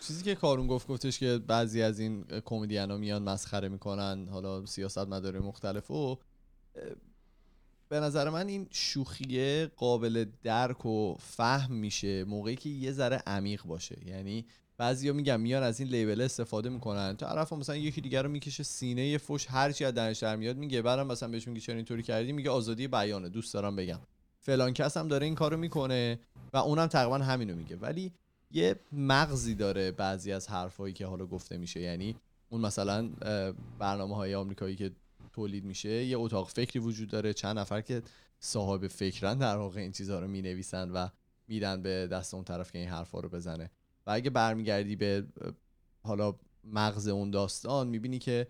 چیزی که کارون گفت گفتش که بعضی از این کمدین ها میان مسخره می‌کنن. حالا سیاست مداره مختلف و به نظر من این شوخیه قابل درک و فهم میشه موقعی که یه ذره عمیق باشه. یعنی بعضیا میگن میان از این لیبل استفاده می‌کنن. طرف مثلا یکی دیگر رو می‌کشه سینه یه فوش هر چی از دانش در میاد میگه. بعدم مثلا بهش میگه چرا اینطوری کردی؟ میگه آزادی بیانه دوست دارم بگم. فلان کس هم داره این کارو می‌کنه و اونم تقریبا همینو میگه. ولی یه مغزی داره بعضی از حرفایی که حالا گفته میشه. یعنی اون مثلا برنامه های آمریکایی که تولید میشه یه اتاق فکری وجود داره چند نفر که صاحب فکرن در واقع این چیزها رو می‌نویسن و میدن به دست اون طرف که این حرفا رو بزنه. و اگه برمیگردی به حالا مغز اون داستان می‌بینی که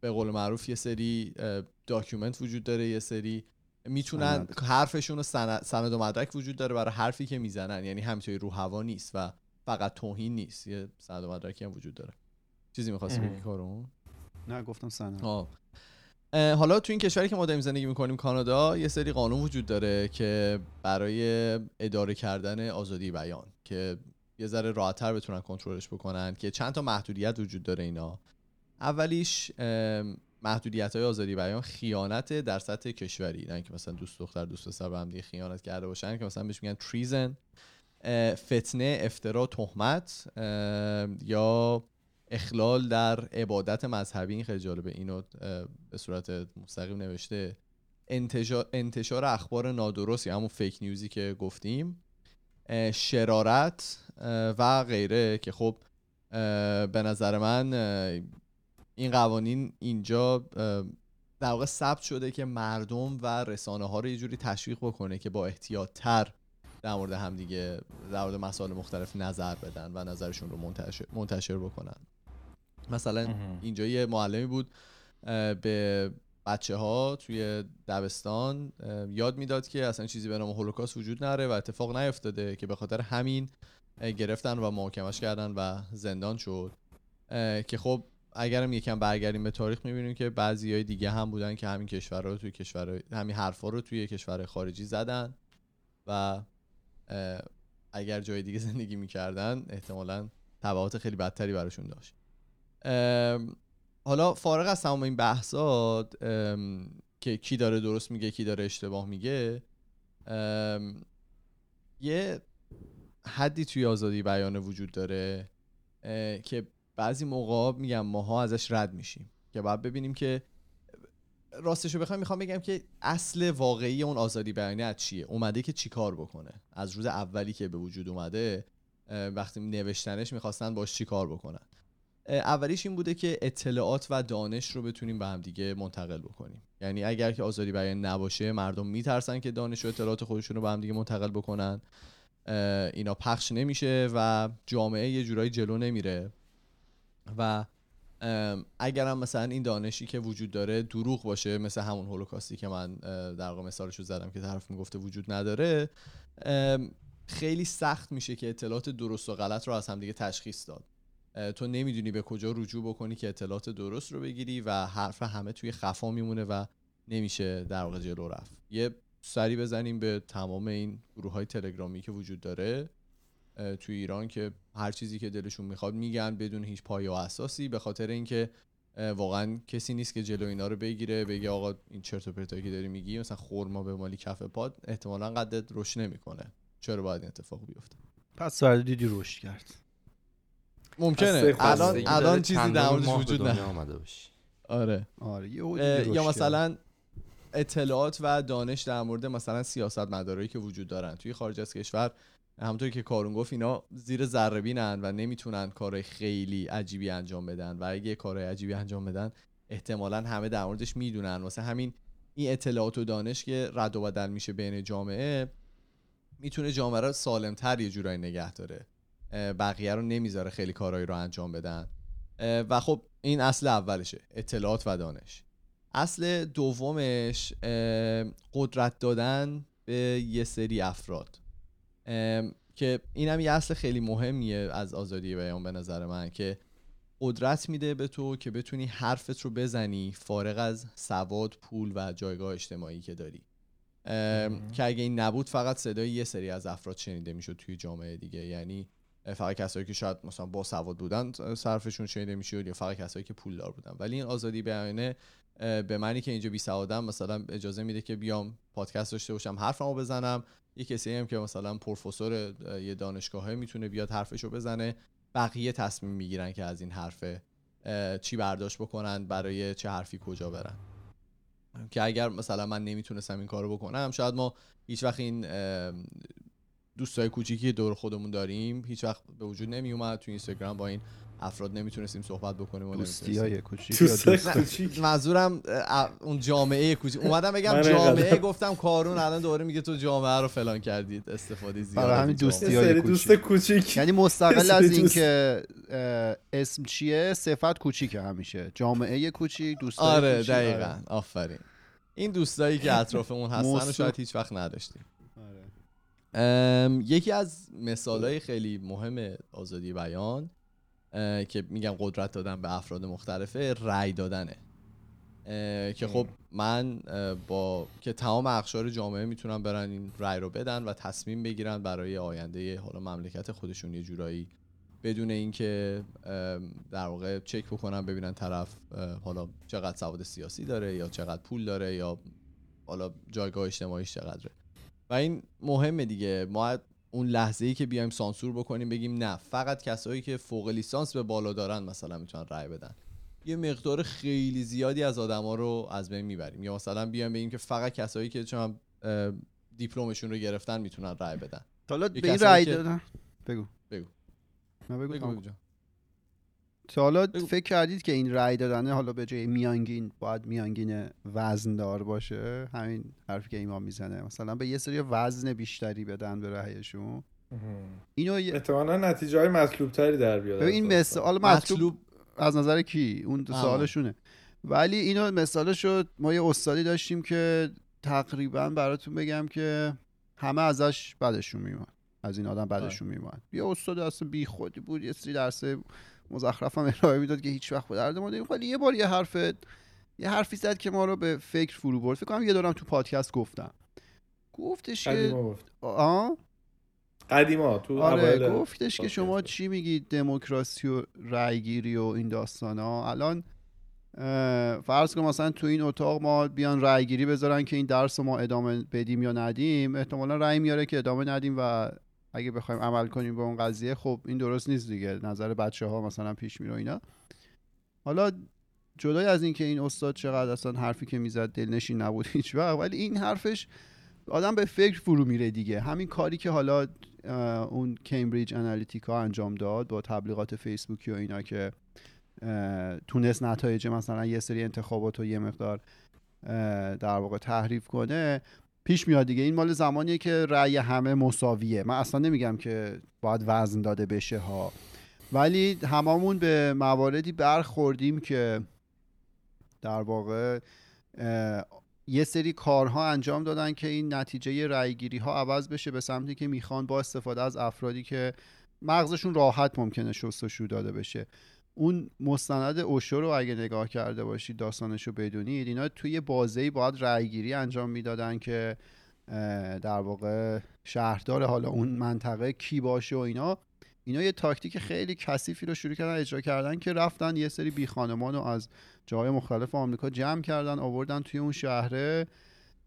به قول معروف یه سری document وجود داره یه سری می‌تونن حرفشون و سند و مدرک وجود داره برای حرفی که می‌زنن. یعنی همینطوری رو هوا نیست و فقط توهین نیست یه سند و مدرکی هم وجود داره. چیزی می‌خواستی بگی کارون نه گفتم سند حالا تو این کشوری که ما داریم زندگی می‌کنیم کانادا یه سری قانون وجود داره که برای اداره کردن آزادی بیان که یه ذره راحتتر بتونن کنترلش بکنن که چند تا محدودیت وجود داره اینا. اولیش محدودیت های آزادی بیان خیانت در سطح کشوری. نه که مثلا دوست دختر دوست پسر به هم دیگه خیانت کرده باشن که مثلا بهش میگن تریزن فتنه افترا تهمت یا اخلال در عبادت مذهبی این خیلی جالبه. اینو به صورت مستقیم نوشته. انتشار, انتشار اخبار نادرستی همون فیک نیوزی که گفتیم. شرارت و غیره که خب به نظر من این قوانین اینجا در واقع ثبت شده که مردم و رسانه ها رو یه جوری تشویق بکنه که با احتیاط تر در مورد همدیگه در مورد مسائل مختلف نظر بدن و نظرشون رو منتشر, منتشر بکنن. مثلا اینجا یه معلمی بود به بچه ها توی دبستان یاد می‌داد که اصلا چیزی به نام هولوکاست وجود نره و اتفاق نیفتاده که به خاطر همین گرفتن و محاکمش کردن و زندان شد. که خب اگرم یکم برگردیم به تاریخ می‌بینیم که بعضی های دیگه هم بودن که همین کشور رو توی کشور همین حرفا رو توی کشور خارجی زدن و اگر جای دیگه زندگی می‌کردن احتمالا تبعات خیلی بدتری براشون داشت. حالا فارغ از تمام این بحثات که کی داره درست میگه کی داره اشتباه میگه یه حدی توی آزادی بیان وجود داره که بعضی موقع میگم ماها ازش رد میشیم که باید ببینیم که راستش رو بخوام می‌خوام بگم که اصل واقعی اون آزادی بیانی از چیه؟ اومده که چیکار بکنه؟ از روز اولی که به وجود اومده وقتی نوشتنش می‌خواستن باش چیکار بکنن؟ اولیش این بوده که اطلاعات و دانش رو بتونیم به هم دیگه منتقل بکنیم. یعنی اگر که آزادی بیان نباشه مردم میترسن که دانش و اطلاعات خودشون رو به هم دیگه منتقل بکنن. اینا پخش نمیشه و جامعه یه جورایی جلو نمیره. و اگر هم مثلا این دانشی که وجود داره دروغ باشه مثل همون هولوکاستی که من در واقع مثالشو زدم که طرف می‌گفته وجود نداره خیلی سخت میشه که اطلاعات درست و غلط رو از همدیگه تشخیص داد. تو نمی‌دونی به کجا رجوع بکنی که اطلاعات درست رو بگیری و حرف همه توی خفا میمونه و نمیشه در واقع جلو رفت. یه سری بزنیم به تمام این گروه های تلگرامی که وجود داره توی ایران که هر چیزی که دلشون می‌خواد میگن بدون هیچ پایه و اساسی به خاطر اینکه واقعا کسی نیست که جلو اینا رو بگیره بگه آقا این چرت و پرتایی که داری میگی مثلا خورما به مالی کف پاد احتمالا قدت رشد نمی‌کنه. چرا باید این اتفاق بیفته؟ پس دیدی رشد کرد. ممکنه. الان الان چیزی در موردش وجود نه. آمده باشی آره. آره یه اه، یا مثلا اطلاعات و دانش در مورد مثلا سیاست مدارایی که وجود دارن. توی خارج از کشور همونطور که کارون گفت اینا زیر ذره بینن و نمی‌تونن کارهای خیلی عجیبی انجام بدن. و اگه کارهای عجیبی انجام بدن احتمالا همه در موردش می‌دونن. واسه همین این اطلاعات و دانش که رد و بدل میشه بین جامعه می‌تونه جامعه رو سالمتر یه جورایی نگه داره. بقیه رو نمی‌ذاره خیلی کارهایی رو انجام بدن. و خب این اصل اولشه اطلاعات و دانش. اصل دومش قدرت دادن به یه سری افراد. که این هم یه اصل خیلی مهمیه از آزادی بیان به نظر من که قدرت میده به تو که بتونی حرفت رو بزنی فارغ از سواد پول و جایگاه اجتماعی که داری. که اگه این نبود فقط صدای یه سری از افراد شنیده می‌شد توی جامعه دیگه. یعنی فقط کسایی که شاید مثلا با سواد بودن صرفشون شنیده می‌شد یا فقط کسایی که پولدار بودن. ولی این آزادی بیانه اه، به منی که اینجا بی سوادم مثلا اجازه میده که بیام پادکست داشته باشم حرفمو بزنم. یه کسی هم که مثلا پروفسور یه دانشگاهه می‌تونه بیاد حرفشو بزنه بقیه تصمیم می‌گیرن که از این حرف چی برداشت بکنن برای چه حرفی کجا برن. که اگر مثلا من نمی‌تونستم این کارو بکنم شاید ما هیچ وقت این دوستای کوچیکی دور خودمون داریم هیچ وقت به وجود نمی اومد تو اینستاگرام با این افراد نمی‌تونستیم صحبت بکنیم دوستی های کوچیک یا دوستای دوست- کوچیک منظورم اون جامعه کوچیک اومدم بگم جامعه گفتم کارون الان دوباره میگه تو جامعه رو فلان کردید. استفاده زیاد برای از همین. دوستی های دوست کوچیک. کوچیک یعنی مستقل از این دوست. که اه، اسم چیه؟ صفت کوچیکه همیشه. جامعه کوچیک دوستای آره کوچیک. دقیقا. آفرین. این دوستایی که اطرافمون هستن و موضوع- شاید هیچ وقت نداشتیم. یکی از مثالهای خیلی مهم آزادی بیان که میگم قدرت دادن به افراد مختلفه رأی دادنه. که خب من با که تمام اقشار جامعه می‌تونن برن این رأی رو بدن و تصمیم بگیرن برای آینده حالا مملکت خودشون یه جورایی بدون اینکه در واقع چک بکنن ببینن طرف حالا چقدر سواد سیاسی داره یا چقدر پول داره یا حالا جایگاه اجتماعیش چقدره. و این مهمه دیگه ما اون لحظه ای که بیایم سانسور بکنیم بگیم نه فقط کسایی که فوق لیسانس به بالا دارن مثلا می‌تونن رأی بدن یه مقدار خیلی زیادی از آدما رو از بین می‌بریم یا مثلا بیایم بگیم که فقط کسایی که چون دیپلمشون رو گرفتن می‌تونن رأی بدن حالا به این رأی که- دادن بگو بگو. نه بگو, بگو. بگو. تا حالا. فکر کردید که این رأی دادنه حالا به جای میانگین باید میانگین وزندار باشه؟ همین حرفی که ایمان می‌زنه. مثلا به یه سری وزن بیشتری بدن به رأیشون. اینو احتمالا نتیجه های مطلوب تری در بیاد این مثال مطلوب مطلوب از نظر کی؟ اون. سوالشونه. ولی اینو مثالش شد ما یه استادی داشتیم که تقریبا براتون بگم که همه ازش بدشون میومد. از این آدم بدشون میومد. یه استاد اصلا بی خودی بود یه سری درس مزخرف هم ارائه می‌داد که هیچ وقت به درد ما. ولی یه بار یه حرف یه حرفی زد که ما رو به فکر فرو برد. فکر کنم یه دورم تو پادکست گفتم. گفتش که آه؟ قدیما تو آره گفتش که شما. چی میگید؟ دموکراسی و رأیگیری و این داستان ها الان فرض کن مثلا تو این اتاق ما بیان رأیگیری بذارن که این درس رو ما ادامه بدیم یا ندیم. احتمالا رأی میاره که ادامه ندیم و اگه بخوایم عمل کنیم به اون قضیه خب این درست نیست دیگه. نظر بچه ها مثلا پیش میره و اینا. حالا جدای از اینکه این استاد چقدر اصلا حرفی که می‌زد دلنشین نبود هیچ وقت ولی این حرفش آدم به فکر فرو میره دیگه. همین کاری که حالا اون کمبریج انالیتیکا انجام داد با تبلیغات فیسبوکی و اینا که تونست نتایج مثلا یه سری انتخابات رو یه مقدار در واقع تحریف کنه پیش میاد دیگه. این مال زمانیه که رأی همه مساویه. من اصلا نمیگم که باید وزن داده بشه ها. ولی هممون به مواردی برخوردیم که در واقع یه سری کارها انجام دادن که این نتیجه رأیگیری ها عوض بشه به سمتی که می‌خوان با استفاده از افرادی که مغزشون راحت ممکنه شستشو داده بشه. اون مستند اوشو رو اگه نگاه کرده باشید داستانش رو بدونید اینا توی بازه باید رأیگیری انجام می‌دادن که در واقع شهردار حالا اون منطقه کی باشه و اینا. اینا یه تاکتیک خیلی کثیفی رو شروع کردن اجرا کردن که رفتن یه سری بی خانمان رو از جاهای مختلف آمریکا جمع کردن آوردن توی اون شهره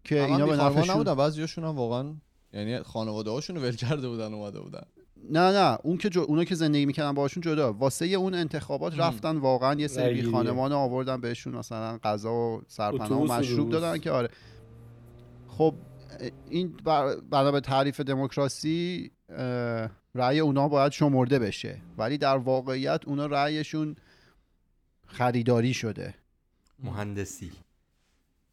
که اینا به نفعشون نبودن بعضیاشون هم واقعا یعنی خانواده هاشون رو ول کرده بودن اومده بودن. نه نه اون که جو... اونا که زندگی می‌کردن باشون جدا واسه اون انتخابات. رفتن واقعا یه سری. خانمان آوردن بهشون مثلا غذا و سرپناه و مشروب. دادن که آره خب این بنا به تعریف دموکراسی رأی اونا باید شمرده بشه ولی در واقعیت اونا رأیشون خریداری شده مهندسی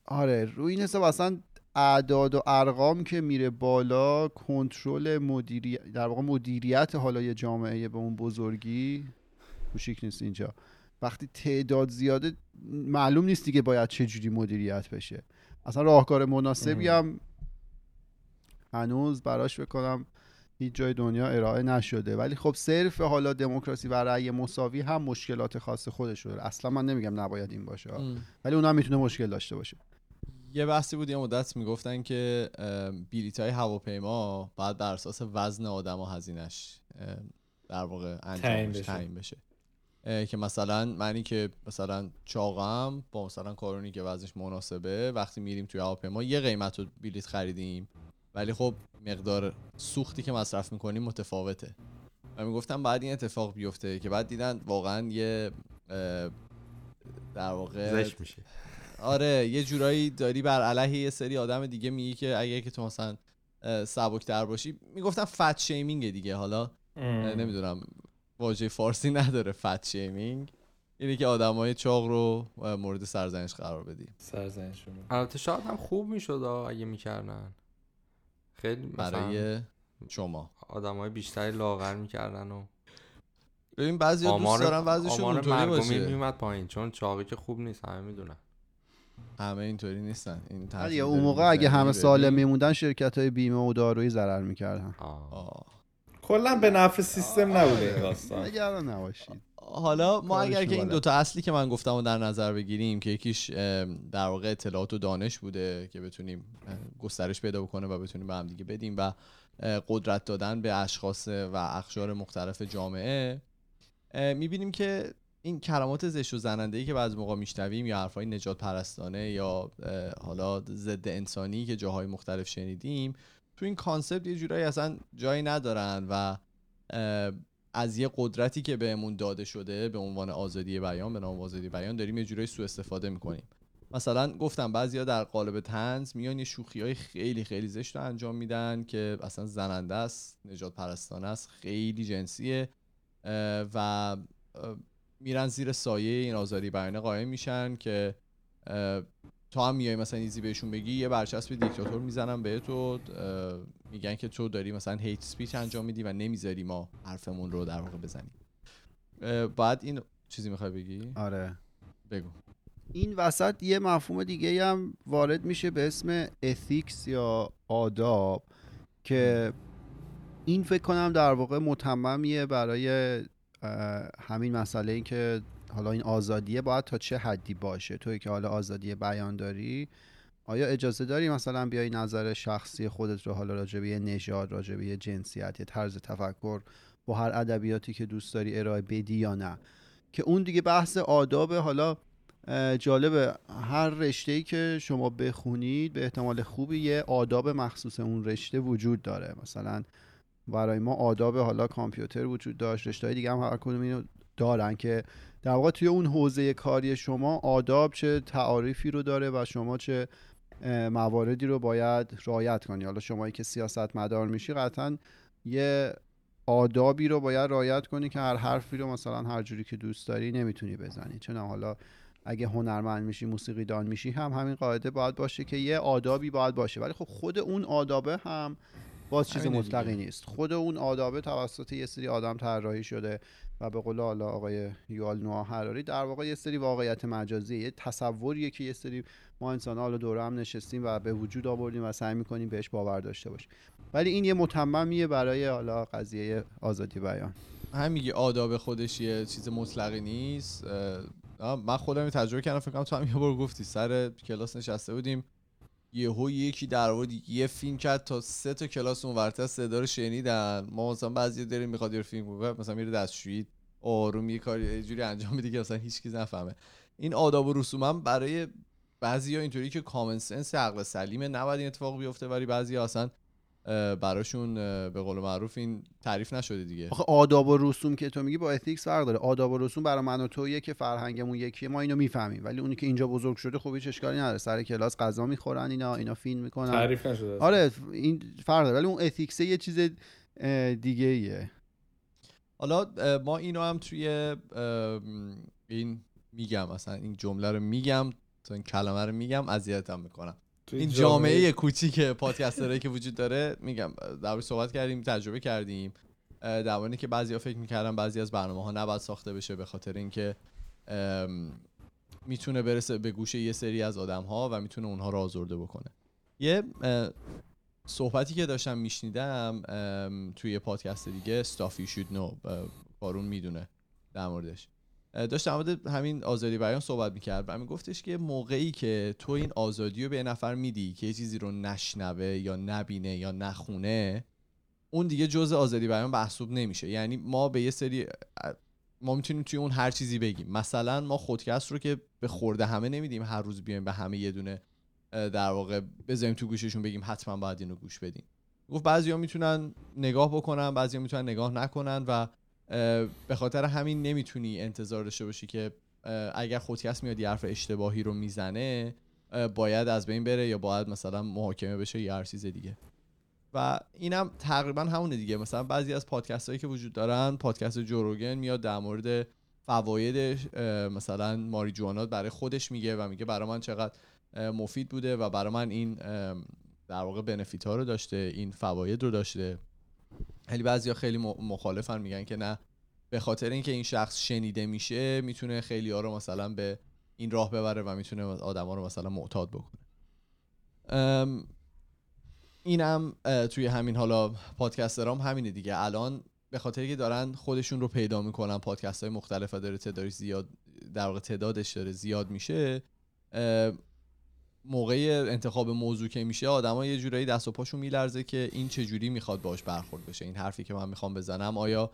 آره روی این حساب اصلا اعداد و ارقام که میره بالا کنترل مدیریت در واقع مدیریت حالا یه جامعه به اون بزرگی. کوچیک نیست اینجا. وقتی تعداد زیاده معلوم نیست دیگه باید چه جوری مدیریت بشه. اصلا راهکار مناسبی هم هنوز براش بکنم هیچ جای دنیا ارائه نشده. ولی خب صرف حالا دموکراسی و رأی مساوی هم مشکلات خاص خودش داره. اصلا من نمیگم نباید این باشه ولی اونم می‌تونه مشکل داشته باشه. یه بحثی بود یه مدت می‌گفتن که بلیت های هواپیما باید بر اساس وزن آدم و هزینش در واقع انجام تعیین بشه که مثلا منی که مثلا چاقم با مثلا کارونی که وزنش مناسبه وقتی میریم توی هواپیما یه قیمت رو بلیت خریدیم ولی خب مقدار سوختی که مصرف می‌کنیم متفاوته. و می‌گفتم بعد این اتفاق بیفته که بعد دیدن واقعا یه در واقع میشه. آره یه جورایی داری بر علیه یه سری آدم دیگه میگی که اگه که تو مثلا سبکتر باشی می‌گفتن فت شیمینگ دیگه حالا نمی‌دونم واژه فارسی نداره فت شیمینگ اینه که آدمای چاق رو مورد سرزنش قرار بدی. سرزنشون البته شاید هم خوب می‌شد اگه می‌کردن. خیلی مثلا برای شما. آدم های بیشتری لاغر می‌کردن و ببین بعضی دوست آمار دارن آمار اونطوری باشه. میومد پایین چون چاقی که خوب نیست همه می‌دونن. همه اینطوری نیستن. این ولی تحلیل اون موقع اگه همه. سالم میموندن شرکت های بیمه و دارویی ضرر می‌کردن. کلا به نفع سیستم نبوده این داستان. نگران نباشید. حالا ما اگر که این. دوتا اصلی که من گفتم رو در نظر بگیریم که یکیش در واقع اطلاعات و دانش بوده که بتونیم گسترش پیدا بکنه و بتونیم به هم دیگه بدیم و قدرت دادن به اشخاص و اقشار مختلف جامعه می‌بینیم که این کلمات زشت و زننده ای که بعضی موقع میشنویم یا حرفای نجات پرستانه یا حالا ضد انسانی که جاهای مختلف شنیدیم تو این کانسپت یه جورایی اصلا جایی ندارن و از یه قدرتی که بهمون داده شده به عنوان آزادی بیان به نام آزادی بیان داریم یه جورایی سوء استفاده می‌کنیم. مثلا گفتم بعضیا در قالب تنز میان یه شوخی های خیلی خیلی زشت رو انجام میدن که اصلا زننده است نجات پرستانه است خیلی جنسیه و میرن زیر سایه این آزادی بیانه قایم میشن که تا هم میای مثلا یه چیزی بهشون بگی یه برچسب دیکتاتور می‌زنن به تو میگن که تو داری مثلا hate speech انجام میدی و نمی‌ذاری ما حرفمون رو در واقع بزنیم. بعد این چیزی می‌خوای بگی؟ آره. بگو. این وسط یه مفهوم دیگه هم وارد میشه به اسم ethics یا آداب که این فکر کنم در واقع متممیه برای همین مسئله این که حالا این آزادیه باید تا چه حدی باشه؟ توی که حالا آزادی بیان داری آیا اجازه داری مثلا بیای نظر شخصی خودت رو حالا راجع به یه نژاد راجع به یه جنسیت یه طرز تفکر با هر ادبیاتی که دوست داری ارائه بدی یا نه؟ که اون دیگه بحث آداب حالا جالبه هر رشته ای که شما بخونید به احتمال خوبی یه آداب مخصوص اون رشته وجود داره. مثلا برای ما آداب حالا کامپیوتر وجود داشت رشته دیگه هم هر کدوم اینو دارن که در واقع توی اون حوزه کاری شما آداب چه تعاریفی رو داره و شما چه مواردی رو باید رعایت کنی. حالا شمایی که سیاست مدار میشی قطعا یه آدابی رو باید رعایت کنی که هر حرفی رو مثلا هر جوری که دوست داری نمی‌تونی بزنی. چون حالا اگه هنرمند میشی موسیقی دان میشی هم همین قاعده باید باشه که یه آدابی باید باشه. ولی خب خود اون آدابه هم باز چیز مطلقی. نیست. خود اون آدابه توسط یه سری آدم طراحی شده و به قول حالا آقای یوال نوآ حراری در واقع یه سری واقعیت مجازی یه تصوریه که یه سری ما انسان حالا دوره هم نشستیم و به وجود آوردیم و سعی می‌کنیم بهش باور داشته باشیم. ولی این یه متممیه برای حالا قضیه آزادی بیان. هم میگی آداب خودش یه چیز مطلقی نیست. من خودم تجربه کردم فکر کنم تو هم یه بار گفتی. سر کلاس نشسته بودیم یهو یکی در آورد یه فیلم کرد تا سه تا کلاس اون ورتر صدا رو شنیدن. ما مثلا بعضی داریم می‌خواد یه فیلم بکنه مثلا میره دستشویی آروم یه کاری یه جوری انجام میده که مثلا هیچ کی نفهمه. این آداب و رسوم هم برای بعضی اینطوری که common sense عقل سلیمه نباید این اتفاق بیفته ولی بعضی ها اصلا براشون به قول معروف این تعریف نشده دیگه. آخه آداب و رسوم که تو میگی با ethics فرق داره. آداب و رسوم برای من و تویه که فرهنگمون یکیه ما اینو می‌فهمیم. ولی اونی که اینجا بزرگ شده خب هیچ اشکالی نداره. سر کلاس غذا می‌خورن اینا اینا فیلم می‌کنن. تعریف نشده آره این فرق داره. ولی اون ethics یه چیز دیگه ایه. حالا ما اینو هم توی این میگم. مثلا این جمله رو میگم تا این کلمه رو میگم اذیتم می‌کنم. این جامعه کوچیک پادکسترایی که وجود داره میگم در صحبت کردیم تجربه کردیم در که بعضیا فکر می‌کردن بعضی از برنامه ها نباید ساخته بشه به خاطر اینکه می‌تونه برسه به گوش یه سری از آدم ها و می‌تونه اونها رو آزرده بکنه. یه صحبتی که داشتم میشنیدم توی یه پادکست دیگه Stuff You Should Know اه، بارون می‌دونه در موردش. داشت در همین آزادی بیان صحبت می‌کرد و میگفتش که موقعی که تو این آزادی رو به نفر میدی که یه چیزی رو نشنوه یا نبینه یا نخونه اون دیگه جز آزادی بیان محسوب نمیشه. یعنی ما به یه سری ما می‌تونیم توی اون هر چیزی بگیم. مثلا ما خودکست رو که به خورده همه نمیدیم هر روز بیایم به همه یه دونه در واقع بذاریم تو گوششون بگیم حتما باید اینو گوش بدین گفت بعضیا می‌تونن نگاه بکنن بعضیا می‌تونن نگاه نکنن و به خاطر همین نمی‌تونی انتظار داشته باشی که اگر خودکست میاد یه حرف اشتباهی رو می‌زنه باید از بین بره یا باید مثلا محاکمه بشه یا هر چیز دیگه. و اینم تقریبا همونه دیگه. مثلا بعضی از پادکست هایی که وجود دارن پادکست جوروگن میاد در مورد فواید مثلا ماریجوانا برای خودش میگه و میگه برای من چقدر مفید بوده و برای من این در واقع بنفیت ها رو داشته این فواید رو داشته. ولی بعضیا خیلی مخالفن میگن که نه. به خاطر اینکه این شخص شنیده میشه می‌تونه خیلی ها رو مثلا به این راه ببره و می‌تونه آدما رو مثلا معتاد بکنه. اینم توی همین حالا پادکسترام همینه دیگه. الان به خاطر که دارن خودشون رو پیدا می‌کنن پادکست های مختلف داره تعدادش زیاد در واقع تعدادش داره زیاد میشه موقع انتخاب موضوع که میشه آدما یه جورایی دست و پاشون میلرزه که این چه جوری می‌خواد باش برخورد بشه. این حرفی که من می‌خوام بزنم آیا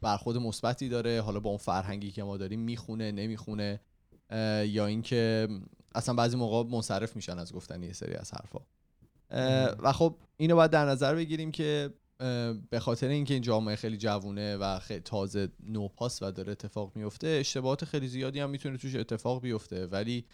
برخورد مثبتی داره؟ حالا با اون فرهنگی که ما داریم می‌خونه نمی‌خونه؟ یا اینکه اصلا بعضی موقع منصرف میشن از گفتن یه سری از حرفا. و خب اینو باید در نظر بگیریم که به خاطر اینکه این جامعه خیلی جوونه و خیلی تازه نوپاس و داره اتفاق میفته اشتباهات خیلی زیادی هم می‌تونه توش اتفاق بیفته. ولی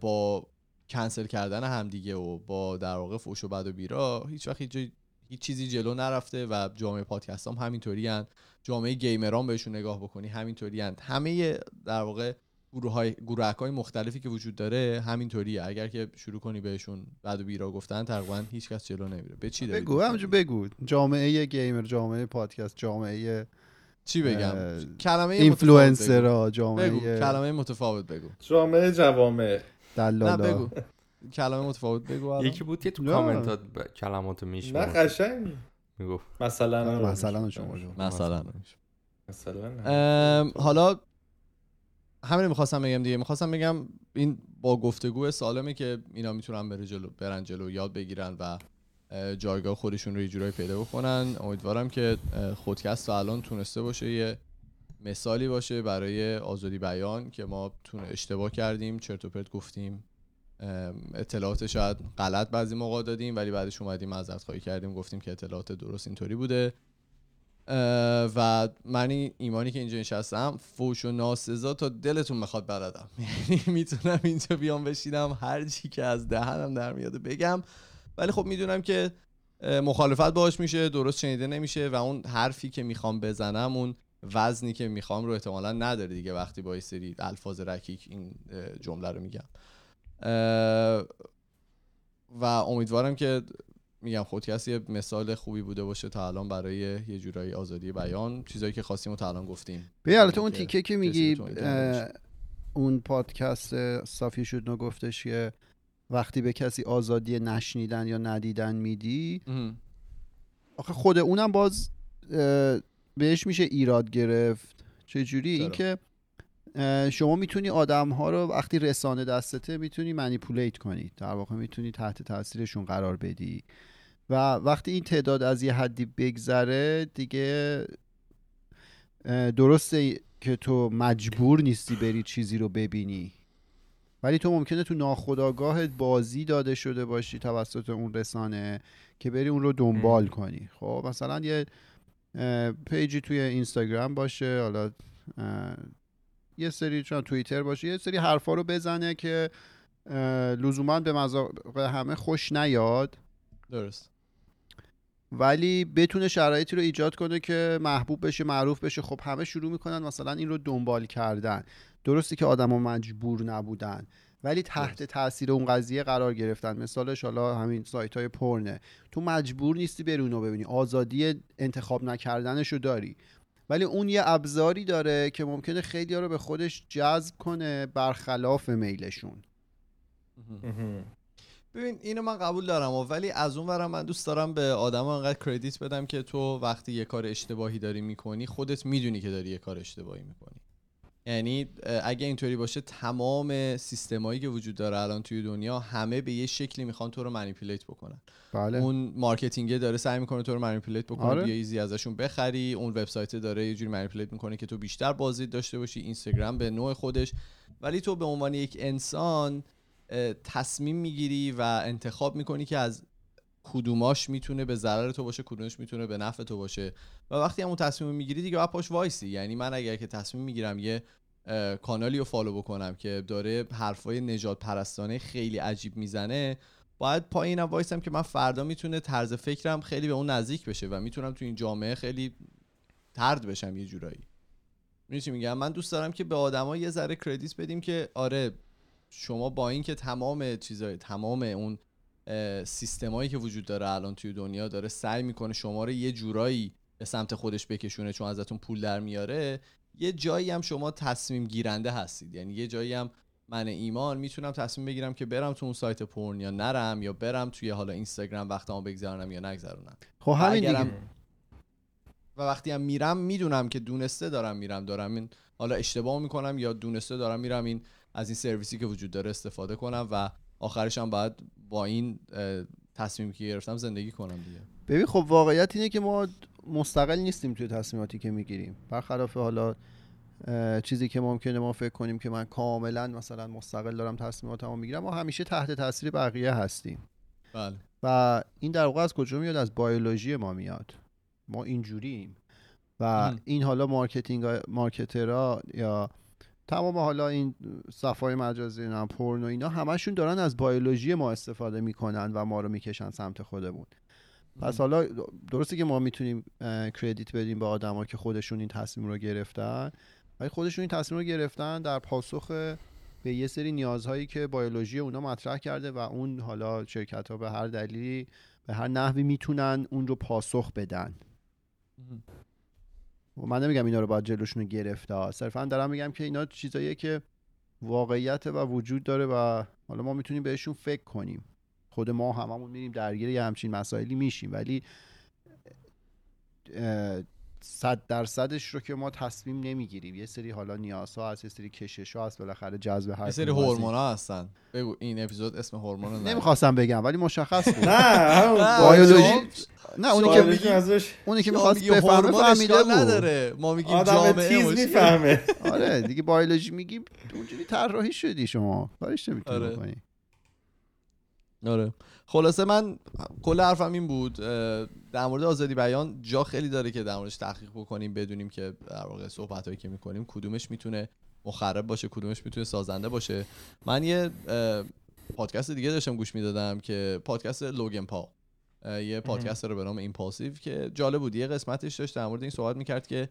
با کنسل کردن همدیگه و با در واقع فوش و بد و بیرا هیچ وقت هیچ, هیچ چیزی جلو نرفته و جامعه پادکست هم همینطوری هن. جامعه گیمران بهشون نگاه بکنی همینطوری هن. همه در واقع گروه های گروه های مختلفی که وجود داره همینطوریه اگر که شروع کنی بهشون بد و بیرا گفتن تقریبا هیچ کس جلو نمیره به چی بگو میدی؟ بگو جامعه گیمر جامعه پادکست جامعه چی بگم؟ کلمه اینفلوئنسرها متفاوت بگو. جامعه کلمه متفاوت بگو. جامعه جوامع. نه دلالا بگو. کلمه متفاوت بگو. یکی بود که تو نه. کامنتات ب... کلمات نه قشنگ. می‌گفت. مثلا مثلا شما جو. مثلا. مثلا حالا همین می‌خواستم بگم دیگه. می‌خواستم بگم این با گفتگو سالمه که اینا می‌تونن بره جلو برن جلو یاد بگیرن و جایگاه خودشون رو یه جورایی پیدا بکنن. امیدوارم که خودکست تا الان تونسته باشه یه مثالی باشه برای آزادی بیان که ما تون اشتباه کردیم چرت و پرت گفتیم. اطلاعات شاید غلط بعضی موقع دادیم ولی بعدش اومدیم معذرت خواهی کردیم گفتیم که اطلاعات درست اینطوری بوده. و من ایمانی که اینجا نشستم فوش و ناسزا تا دلتون بخواد بلدم. یعنی می‌تونم اینجا بیام بشینم هر چی که از دهنم در میاد بگم. ولی خب می‌دونم که مخالفت باش میشه درست شنیده نمیشه و اون حرفی که می‌خوام بزنم اون وزنی که می‌خوام رو احتمالا نداره دیگه وقتی با سری الفاظ رکیک این جمله رو میگم. و امیدوارم که میگم خودکست یه مثال خوبی بوده باشه تا الان برای یه جورایی آزادی بیان. چیزایی که خواستیم و تا الان گفتیم. بیا البته اون که تیکه که میگی اون پادکست صافی شد گفتش که وقتی به کسی آزادی نشنیدن یا ندیدن میدی. آخه خود اونم باز بهش میشه ایراد گرفت. چجوری؟ چرا؟ اینکه شما می‌تونی آدم ها رو وقتی رسانه دستته می‌تونی منیپولیت کنی. در واقع می‌تونی تحت تاثیرشون قرار بدی. و وقتی این تعداد از یه حدی بگذره دیگه درسته که تو مجبور نیستی بری چیزی رو ببینی. ولی تو ممکنه تو ناخودآگاهت بازی داده شده باشی توسط اون رسانه که بری اون رو دنبال کنی. خب مثلا یه پیجی توی اینستاگرام باشه حالا یه سری چون توییتر باشه یه سری حرفا رو بزنه که لزوما به مذاق همه خوش نیاد. درست. ولی بتونه شرایطی رو ایجاد کنه که محبوب بشه معروف بشه. خب همه شروع می‌کنن مثلا این رو دنبال کردن. درسته که آدما مجبور نبودن ولی تحت تاثیر اون قضیه قرار گرفتن. مثالش حالا همین سایت های پرنه. تو مجبور نیستی بری اونو ببینی. آزادی انتخاب نکردنش رو داری. ولی اون یه ابزاری داره که ممکنه خیلی رو به خودش جذب کنه برخلاف میلشون. ببین اینو من قبول دارم و ولی از اون ورم من دوست دارم به آدم انقدر کردیت بدم که تو وقتی یه کار اشتباهی داری می‌کنی خودت می‌دونی که داری یه کار اشتباهی می‌کنی. یعنی اگه اینطوری باشه تمام سیستمایی که وجود داره الان توی دنیا همه به یه شکلی می‌خوان تو رو manipulate بکنن. بله. اون marketing ه داره سعی می‌کنه تو رو manipulate بکنه آره. بیا یه چیزی ازشون بخری. اون وبسایت داره یه جوری manipulate می‌کنه که تو بیشتر بازدید داشته باشی. اینستاگرام به نوع خودش. ولی تو به عنوان یک انسان تصمیم می‌گیری و انتخاب می‌کنی که از کدوماش می‌تونه به ضرر تو باشه کدومش می‌تونه به نفع تو باشه. و وقتی همون تصمیم می‌گیری دیگه باید پاش وایسی. یعنی من اگر که تصمیم می‌گیرم یه کانالی رو follow بکنم که داره حرفای نژادپرستانه خیلی عجیب می‌زنه باید پای اینم وایسم که من فردا می‌تونه طرز فکرم خیلی به اون نزدیک بشه و می‌تونم تو این جامعه خیلی طرد بشم یه جورایی. چی میگم؟ من دوست دارم که به آدما یه ذره credit بدیم که آره شما با اینکه تمام چیزای تمام اون سیستمایی که وجود داره الان توی دنیا داره سعی می‌کنه شما رو یه جورایی به سمت خودش بکشونه چون ازتون پول در میاره یه جایی هم شما تصمیم گیرنده هستید. یعنی یه جایی هم من ایمان می‌تونم تصمیم بگیرم که برم تو اون سایت پورن یا نرم یا برم توی حالا اینستاگرام وقتمو بگذرونم یا نگذرونم. خب همین دیگه. و وقتی هم میرم می‌دونم که دونسته دارم میرم دارم این حالا اشتباه می‌کنم یا دونسته دارم میرم این از این سرویسی که وجود داره استفاده کنم و آخرش هم باید با این اه، تصمیمی که گرفتم زندگی کنم دیگه. ببین خب واقعیت اینه که ما مستقل نیستیم توی تصمیماتی که می‌گیریم. برخلاف حالا چیزی که ممکنه ما فکر کنیم که من کاملا مثلا مستقل دارم تصمیماتمو می‌گیرم ما همیشه تحت تاثیر بقیه هستیم. بله. و این در واقع از کجا میاد؟ از بیولوژی ما میاد. ما اینجوریم. و. این حالا marketing marketer ها یا تمام حالا این صفای مجازی نه پورن و اینا همشون دارن از بیولوژی ما استفاده می‌کنن و ما رو می‌کشن سمت خودمون. پس حالا درسته که ما می‌تونیم کردیت بدیم به آدما که خودشون این تصمیم رو گرفتن ولی خودشون این تصمیم رو گرفتن در پاسخ به یه سری نیازهایی که بیولوژی اونا مطرح کرده و اون حالا شرکت ها به هر دلیلی به هر نحوی می‌تونن اون رو پاسخ بدن. من نمیگم اینا رو باید جلوشون رو ها. صرفا دارم میگم که اینا چیزاییه که واقعیت و وجود داره و حالا ما می‌تونیم بهشون فکر کنیم خود ما هممون میریم درگیر یه همچین مسائلی میشیم ولی صد درصدش رو که ما تصمیم نمی‌گیریم. یه سری حالا نیازها هست یه سری کشش ها هست بالاخره جذب هر یه سری این- هورمونا هستن. بگو این اپیزود اسم هورمون رو نمی‌خواستم بگم ولی مشخص بود. نه بیولوژی نه اونی که ازش اونی که می‌خواست میگیم بفهمه هورمون فهمیده بود. نداره. ما میگیم جامعه تیز. می‌فهمه. آره دیگه بیولوژی میگی اونجوری طراحی شدی شما. کارش نمی‌تونی آره. خلاصه من کل حرفم این بود در مورد آزادی بیان جا خیلی داره که در موردش تحقیق بکنیم بدونیم که در واقع صحبت هایی که می‌کنیم کدومش می‌تونه مخرب باشه کدومش می‌تونه سازنده باشه. من یه پادکست دیگه داشتم گوش می‌دادم که پادکست لوگن پا یه پادکست رو به نام ایمپالسیو که جالب بود. یه قسمتش داشت در مورد این صحبت می‌کرد که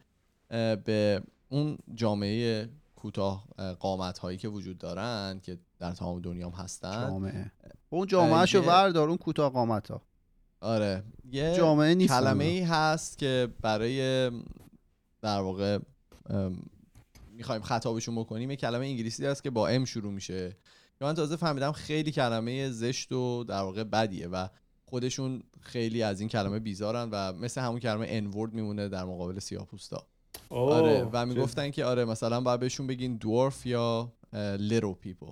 به اون جامعه کوتاه قامت هایی که وجود دارن که در تمام دنیا هم هستن. جامعه. اون جامعه شو وردار اون کوتاه قامت ها. آره. یه جامعه نیست کلمه ای هست که برای در واقع می‌خوایم خطابشون بکنیم یه کلمه انگلیسی هست که با M شروع میشه. که من تازه فهمیدم خیلی کلمه زشت و در واقع بدیه و خودشون خیلی از این کلمه بیزارن و مثل همون کلمه N-word میمونه در مقابل سیاه‌پوستا آره و می‌گفتن که آره مثلا باید بهشون بگین dwarf یا little people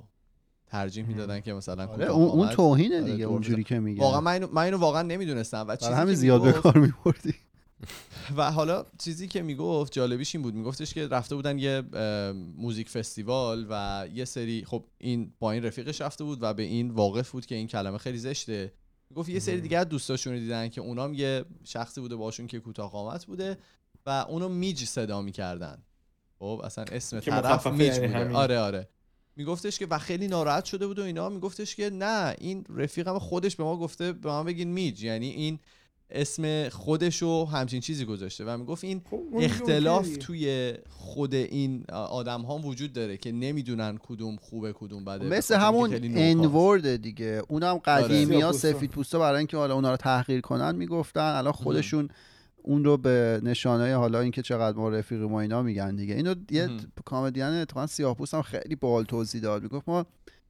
ترجیح می‌دادن که مثلا آره اون. توهینه آره، دیگه اونجوری که میگه واقعا من اینو, من اینو واقعا نمی‌دونستم. و چیزی همین زیاد به کار میبردی. و حالا چیزی که می‌گفت جالبیش این بود. میگفتش که رفته بودن یه موزیک فستیوال و یه سری خب این با این رفیقش رفته بود و به این واقف بود که این کلمه خیلی زشته. گفت یه سری دیگه از دوستاشون رو دیدن که اونام یه شخصی بوده باشون که کوتاه قامت بوده و اونو میج صدا می‌کردن. خب اصلا اسم که طرف میج یعنی بوده. آره آره. میگفتش که و خیلی ناراحت شده بود و اینا. میگفتش که نه این رفیقم خودش به ما گفته به ما بگین میج. یعنی این اسم خودش رو همچین چیزی گذاشته. و می‌گفت این خب، اختلاف. توی خود این آدم ها وجود داره که نمی‌دونن کدوم خوبه کدوم بده. مثل همون. انورد دیگه. اونم قدیمی ها. سفید پوستا برای اینکه حالا اونا رو تحقیر کنن می‌گفتن. الان خودشون اون رو به نشانه حالا اینکه چقدر ما رفیق ما اینا میگن دیگه. اینو یه. کامدین اتفاقا سیاه هم خیلی بال توضیح داد. می‌گفت ما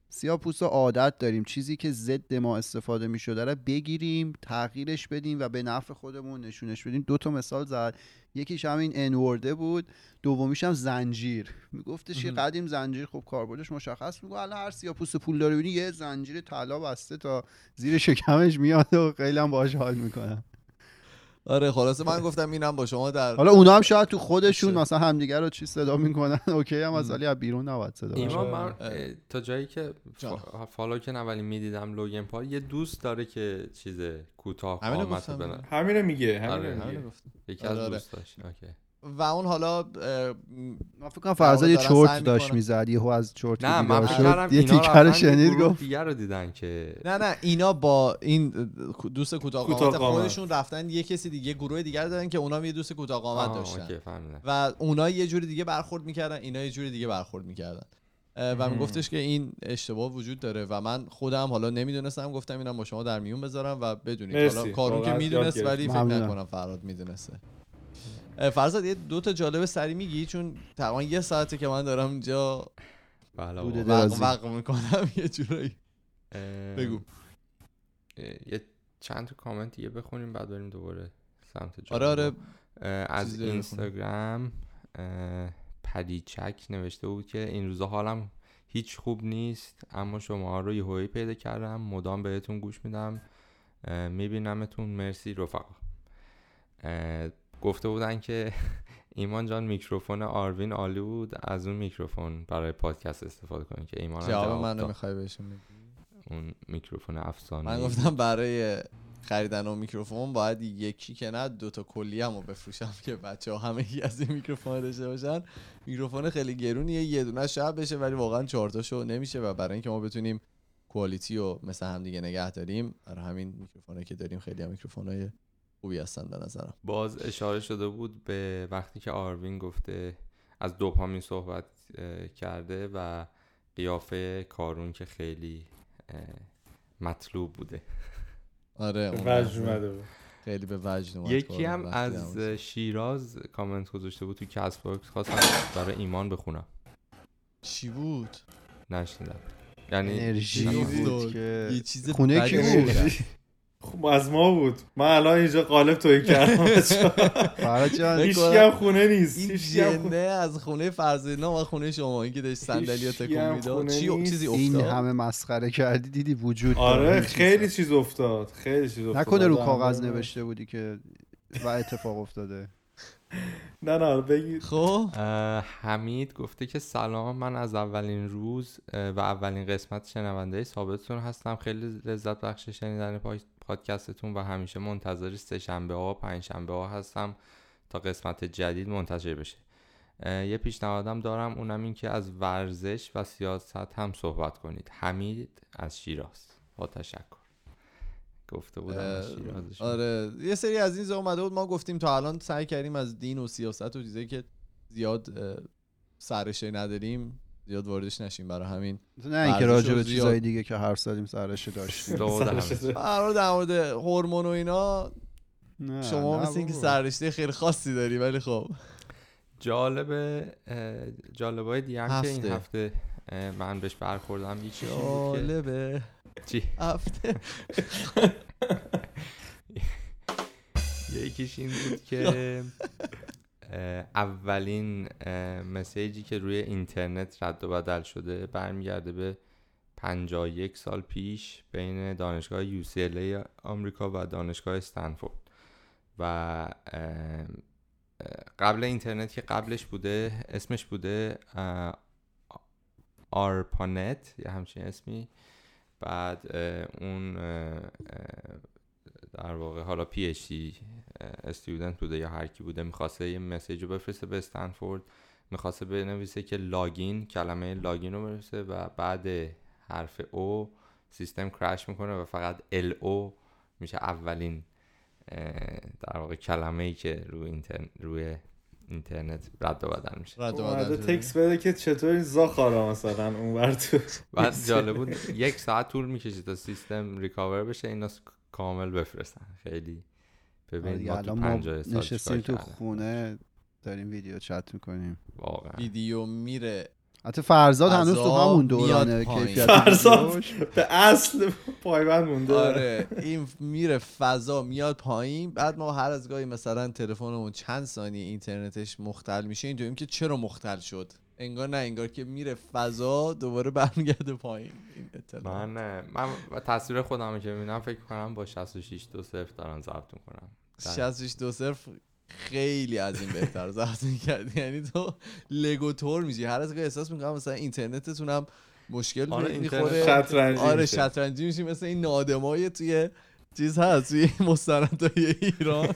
سیاه پوستا عادت داریم. چیزی که ضد ما استفاده می‌شده رو بگیریم تغییرش بدیم و به نفع خودمون نشونش بدیم. دو تا مثال زد. یکیش همین N-word ه بود. دومیش هم زنجیر. میگفتش. قدیم زنجیر خب کاربردش مشخص میگه الان هر سیاه پوست پول داره ببینی یه زنجیر طلا بسته تا زیر شکمش میاد و خیلی هم باهاش حال می‌کنن آره خلاصه من گفتم اینم با شما در حالا اونا هم شاید تو خودشون. مثلا همدیگه رو چی صدا می‌کنن okay هم از. ولی از بیرون نباید صدا. ایمان من. اه، تا جایی که follow که اولی می‌دیدم لوگن پال یه دوست داره که چیز کوتاه قامت دیگه. همینو میگه همینو آره، میگه. یکی آره، از آره. دوستاش اوکی و اون حالا من فکر کنم فرزاد یه چرت داشت. می‌زد یهو از چرت نه من شد. فکر کردم یه اینا تیکر شنید گفت دیگر رو دیدن که نه نه اینا با این دوست کوتاه قامت. خودشون رفتن یه کسی دیگه گروه دیگر دادن که اونا هم یه دوست کوتاه قامت داشتن و اونا یه جوری دیگه برخورد می‌کردن اینا یه جوری دیگه برخورد می‌کردن و. میگفتش که این اشتباه وجود داره و من خودم حالا نمی‌دونستم گفتم اینم با شما در میون بذارم و بدونید. حالا کارون که می‌دونست ولی فکر. نکنم فراد می‌دونسته فرزاد یه دو تا جالب سری میگی؟ چون تقریبا یه ساعته که من دارم اینجا بله. وق می‌کنم یه جورایی. بگو. یه چند تا کامنت دیگه بخونیم بعد بریم دوباره سمت آره آره. از؟ اینستاگرام پدیچک نوشته بود که این روزا حالم هیچ خوب نیست اما شما رو یه پیدا کردم. مدام بهتون گوش میدم. میبینمتون. مرسی رفقا. گفته بودن که ایمان جان میکروفون آروین عالی بود از اون میکروفون برای پادکست استفاده کنید که ایمان جواب جواب منو. می‌خوای بهشون اون میکروفون افسانه من گفتم برای خریدن اون میکروفون باید یکی که نه دوتا کلیه‌م رو بفروشم که بچه ها همه از این میکروفون داشته باشن. میکروفون خیلی گرونیه یه دونه شاید بشه ولی واقعا چهارتاشو نمیشه و برای اینکه ما بتونیم quality رو مثل هم دیگه نگه داریم برای همین میکروفونایی که داریم خیلی هم میکروفونای خوبی هستن به نظرم. باز اشاره شده بود به وقتی که آروین گفته از دوپامین صحبت کرده و قیافه کارون که خیلی مطلوب بوده. آره وجد اومده بود. خیلی به وجد اومد یکی هم از هم- شیراز کامنت گذاشته بود تو CastBox خواستم برای ایمان بخونم. چی بود؟ نشنیدم. یعنی انرژی بود. که یه چیز خونه کی بود. خب از ما بود. من الان اینجا قالب توی کردم هیچکی هم خونه نیست. این خونه از خونه فرزینا و خونه شما این که داشت صندلی تکون می‌داد. چی. چیزی این افتاد؟ همه مسخره کردی دیدی وجود آره. خیلی چیز افتاد. خیلی چیز افتاد. نکنه رو کاغذ. نوشته بودی که و اتفاق افتاده. نه نه بگی. خب. حمید گفته که سلام من از اولین روز و اولین قسمت شنونده ثابتتون هستم. خیلی لذت بخش شنیدن پا- پادکستتون و همیشه منتظر سه شنبه ها و پنج شنبه ها هستم تا قسمت جدید منتشر بشه. یه پیشنهادم دارم اونم این که از ورزش و سیاست هم صحبت کنید. حمید از شیراز. با تشکر. گفته بودم. آره یه سری از این اومده بود ما گفتیم تا الان سعی کردیم از دین و سیاست و چیزایی که زیاد اه، سررشته نداریم زیاد واردش نشیم برای همین نه اینکه راجع و به زیاد. چیزای دیگه که حرف زدیم سرش داشتیم. قرار در مورد هورمون و اینا نه، شما مثل اینکه بابا. سررشته خیلی خاصی داری ولی خب جالب جالبای دیگه هم که این هفته. من بهش برخوردم یکی جالبه چی هفته یکیش این بود که اولین مسیجی که روی اینترنت رد و بدل شده برمیگرده به 51 سال پیش بین دانشگاه UCLA آمریکا و دانشگاه استنفورد. و قبل اینترنت که قبلش بوده اسمش بوده ARPANET یا همچین اسمی. بعد اون در واقع حالا PhD student بوده یا هر کی بوده می‌خواسته یه message رو بفرسته به استنفورد. می‌خواسته بنویسه که login کلمه login رو بنویسه و بعد حرف O سیستم crash می‌کنه و فقط L O میشه اولین در واقع کلمه ای که روی روی اینترنت رد و بدل میشه. رد و بدل. تکس بده که چطور این زاخارا مثلا اونور تو. بعد جالب بود. یک ساعت طول می‌کشید تا سیستم ریکاور بشه اینا کامل بفرستن. خیلی. ببینید دیگه ما تو الان ما 50 سال نشستیم تو. خونه داریم ویدیو چت می‌کنیم. واقعا. ویدیو میره. حتی فرزاد هنوز تو همون میاد دورانه. کیفیت فرزاد. به اصل پایبند مونده. آره این میره فضا میاد پایین. بعد ما هر از گاهی مثلا تلفنمون چند ثانیه اینترنتش مختل میشه اینطوریم که چرا مختل شد؟ انگار نه انگار که میره فضا دوباره برمیگرده پایین. این اطلاع. من من و تصویر خودم که می‌بینم فکر کنم با 66 دو صفر دارن ضبط می‌کنم 66 دو صرف خیلی از این بهتر ضبط می‌کردی. یعنی تو لگو تور میشی. هر از گاهی احساس می‌کنم مثلا اینترنتتون هم مشکل آره، می‌خوره شطرنجی آره میشه. شطرنجی میشی. مثل این نادمای توی چیز هست توی مستندهای ایران.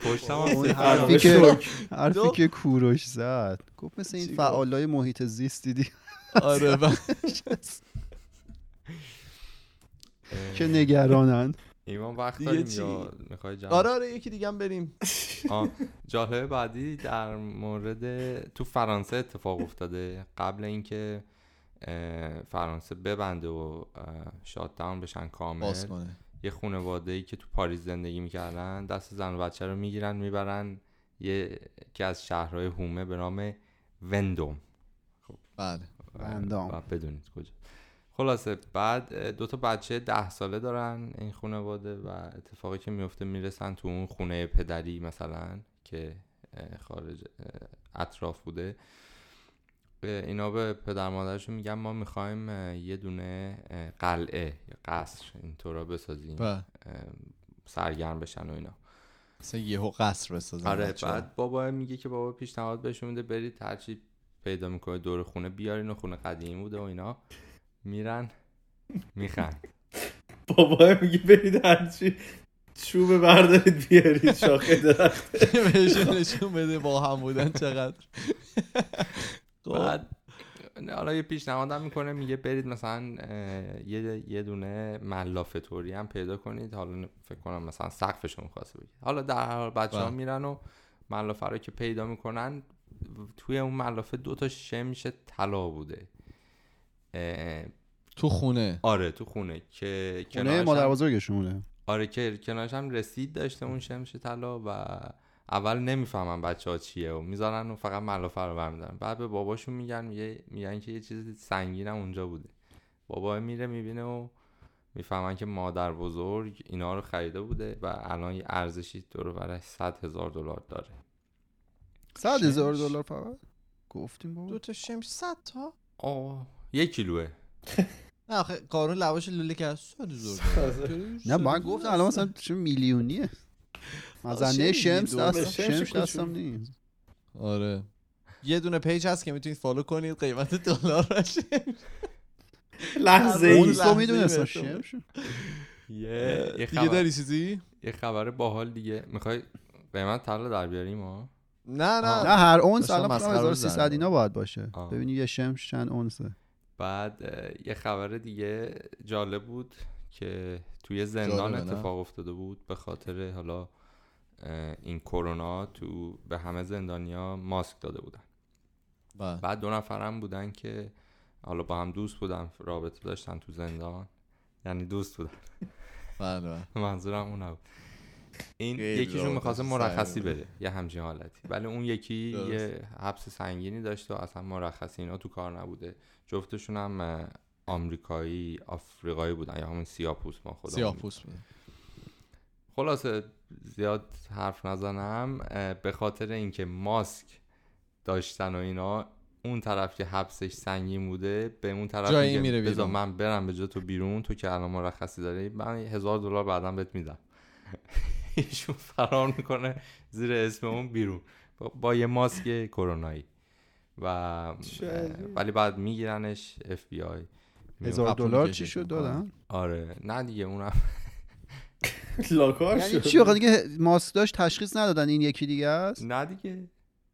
پشتم اون حرفی که. حرفی. که کوروش زد. گفت مثل این؟ فعالای محیط زیست دیدی؟ آره و که نگرانن ایمان وقت داریم چی؟ یا می‌خوای جمع آره آره یکی دیگه هم بریم. آه، جالبه بعدی در مورد تو فرانسه اتفاق افتاده. قبل اینکه فرانسه ببنده و شات داون بشن کامل باز کنه. یه خانواده ای که تو پاریس زندگی می‌کردن دست زن و بچه رو می‌گیرن می‌برن یه که از شهرهای هومه به نام وندوم. بله. وندام. و بدونید کجا. خلاصه بعد دو تا بچه ده ساله دارن این خانواده و اتفاقی که میفته می‌رسن تو اون خونه پدری مثلا که خارج اطراف بوده. اینا به پدر مادرشون میگن ما می‌خوایم یه دونه قلعه یا قصر اینطورا بسازیم اه، سرگرم بشن و اینا. مثلا یهو قصر بسازن آره. بعد بابا میگه که بابا پیشنهاد بهشون میده برید هرچی پیدا می‌کنه دور خونه بیارین و خونه قدیمی بوده و اینا. میرن میخند. بابا میگه برید هرچی چوب بردارید بیارید شاخه درخت. بهشون نشون بده با هم بودن چقدر. خب. بعد حالا یه پیشنهادم می‌کنه میگه برید مثلا یه یه دونه ملافه توری هم پیدا کنید. حالا فکر کنم مثلا سقفشو می‌خواسته بگید حالا در هر حال بچه ها بله. میرن و ملافه رو که پیدا می‌کنن توی اون ملافه دو تا شمش طلا بوده. تو خونه. آره تو خونه. که خونه مادر بزرگشونه آره که کنارش هم رسید داشته اون شمش طلا و اول نمی‌فهمن بچه ها چیه و می‌ذارن و فقط ملافه رو برمیدارن. بعد به باباشون میگن میگه میگن که یه چیز سنگین هم اونجا بوده. بابا میره می‌بینه و می‌فهمن که مادر بزرگ اینا رو خریده بوده و الان یه ارزشی دور برای 100 هزار دلار داره. صد هزار شمش. دلار فقط؟ گفتیم دو بابا تا شمش صد تا؟ آه. یک کیلوه نه آخه قارون لواش لوله کرد صد هزار دلار. نه من گفتم الان مثلا چه میلیونیه. مزنه شمش شمس. دستم کوچولو. دستم نیست. آره. یه دونه پیج هست که می‌تونید فالو کنید قیمت دلار شمش لحظه اون ای بهتون. شمش یه یه دیگه خبر, داری چیزی؟ یه خبر باحال دیگه. می‌خوای قیمت طلا در بیاریم ها؟ نه نه. نه هر اونس الان فکر کنم مسخره 1300 می‌زدم. اینا باید باشه. ببینی یه شمش چند اونسه. بعد یه خبر دیگه جالب بود که توی زندان؟ اتفاق افتاده بود به خاطر حالا این کرونا تو به همه زندانیا ماسک داده بودن بله. بعد دو نفرم بودن که حالا با هم دوست بودن رابطه داشتن تو زندان یعنی دوست بودن بله بله. منظورم اون نبود این یکیشون می‌خواسته سنگین مرخصی. بده یه همچین حالتی ولی اون یکی درست. یه حبس سنگینی داشته و اصلا مرخصی اینا تو کار نبوده جفتشون هم آمریکایی آفریقایی بودن یا همون سیاپوس ما خدا سیاه پوست بوده خلاصه زیاد حرف نزنم به خاطر اینکه ماسک داشتن و اینا اون طرف که حبسش سنگین بوده به اون طرف جایی میره بذار بیرون. من برم به جا تو بیرون تو که الان مرخصی داری من هزار دلار بعدا بهت میدم. ایشون فرار می‌کنه زیر اسم اون بیرون. با, با یه ماسک کرونایی. و. ولی بعد میگیرنش اف بی آی هزار دلار چی شد. دادن؟ آره. نه دیگه اونم لاکار یعنی شد. چی؟ دیگه ماسک داشت تشخیص ندادن این یکی دیگه است؟ نه دیگه.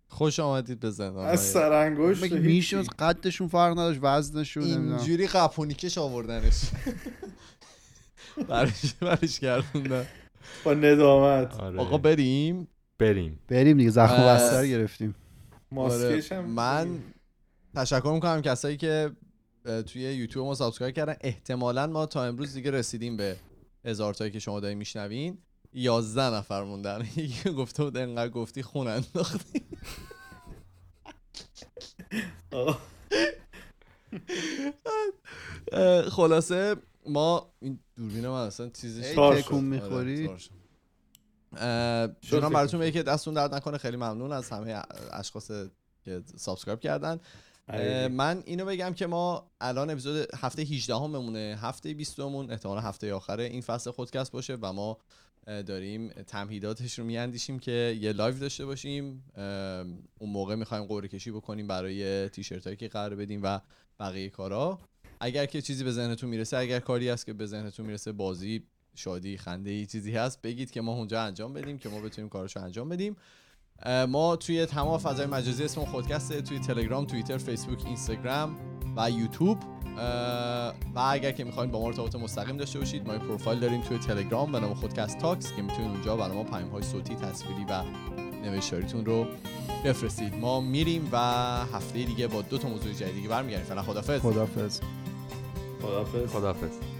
خوش آمدید به زندان از سرانگشت میشه هیچی. قدشون فرق نداشت وزنشون نمی‌دونم. اینجوری قپونیکش آوردنش. برش برش گردوندن با ندامت. آره. آقا بریم؟ بریم. بریم دیگه زخم بستر گرفتیم. ماسکش آره، هم من تشکر می‌کنم کسایی که توی یوتیوب ما سابسکرایب کردن. احتمالا ما تا امروز دیگه رسیدیم به هزار تایی که شما دارین میشنوین. یازده نفر موندن. یکی گفته بود انقدر گفتی خون انداختی. خلاصه ما این دوربین من اصلا چیزش تکون. می‌خوری؟ آره، شد. جونم براتون بگه که دستون درد نکنه. خیلی ممنون از همه اشخاص که subscribe کردن. من اینو بگم که ما الان اپیزود هفته 18 هم هفته 20 مون احتمالا هفته آخر این فصل خودکست باشه و ما داریم تمهیداتش رو میاندیشیم که یه live داشته باشیم. اون موقع می‌خوایم قرعه کشی بکنیم برای تیشرت هایی که قرار بدیم و بقیه کارا. اگر که چیزی به ذهنتون می‌رسه اگر کاری هست که به ذهنتون می‌رسه بازی شادی خنده ای چیزی هست بگید که ما اونجا انجام بدیم که ما بتونیم کارشو انجام بدیم. ما توی تمام فضای مجازی اسم خودکسته توی تلگرام توییتر فیسبوک اینستاگرام و یوتیوب. و اگر که می‌خواین با ما ارتباط مستقیم داشته باشید ما یه پروفایل داریم توی تلگرام به نام خودکست تاکس که می‌تونید اونجا برای ما پیام های صوتی تصویری و نوشتاریتون رو بفرستید. ما میریم و هفته دیگه با دو تا موضوع جدید دیگه برمیگردیم. فعلا خدافظ خدافظ خداحافظ. خداحافظ.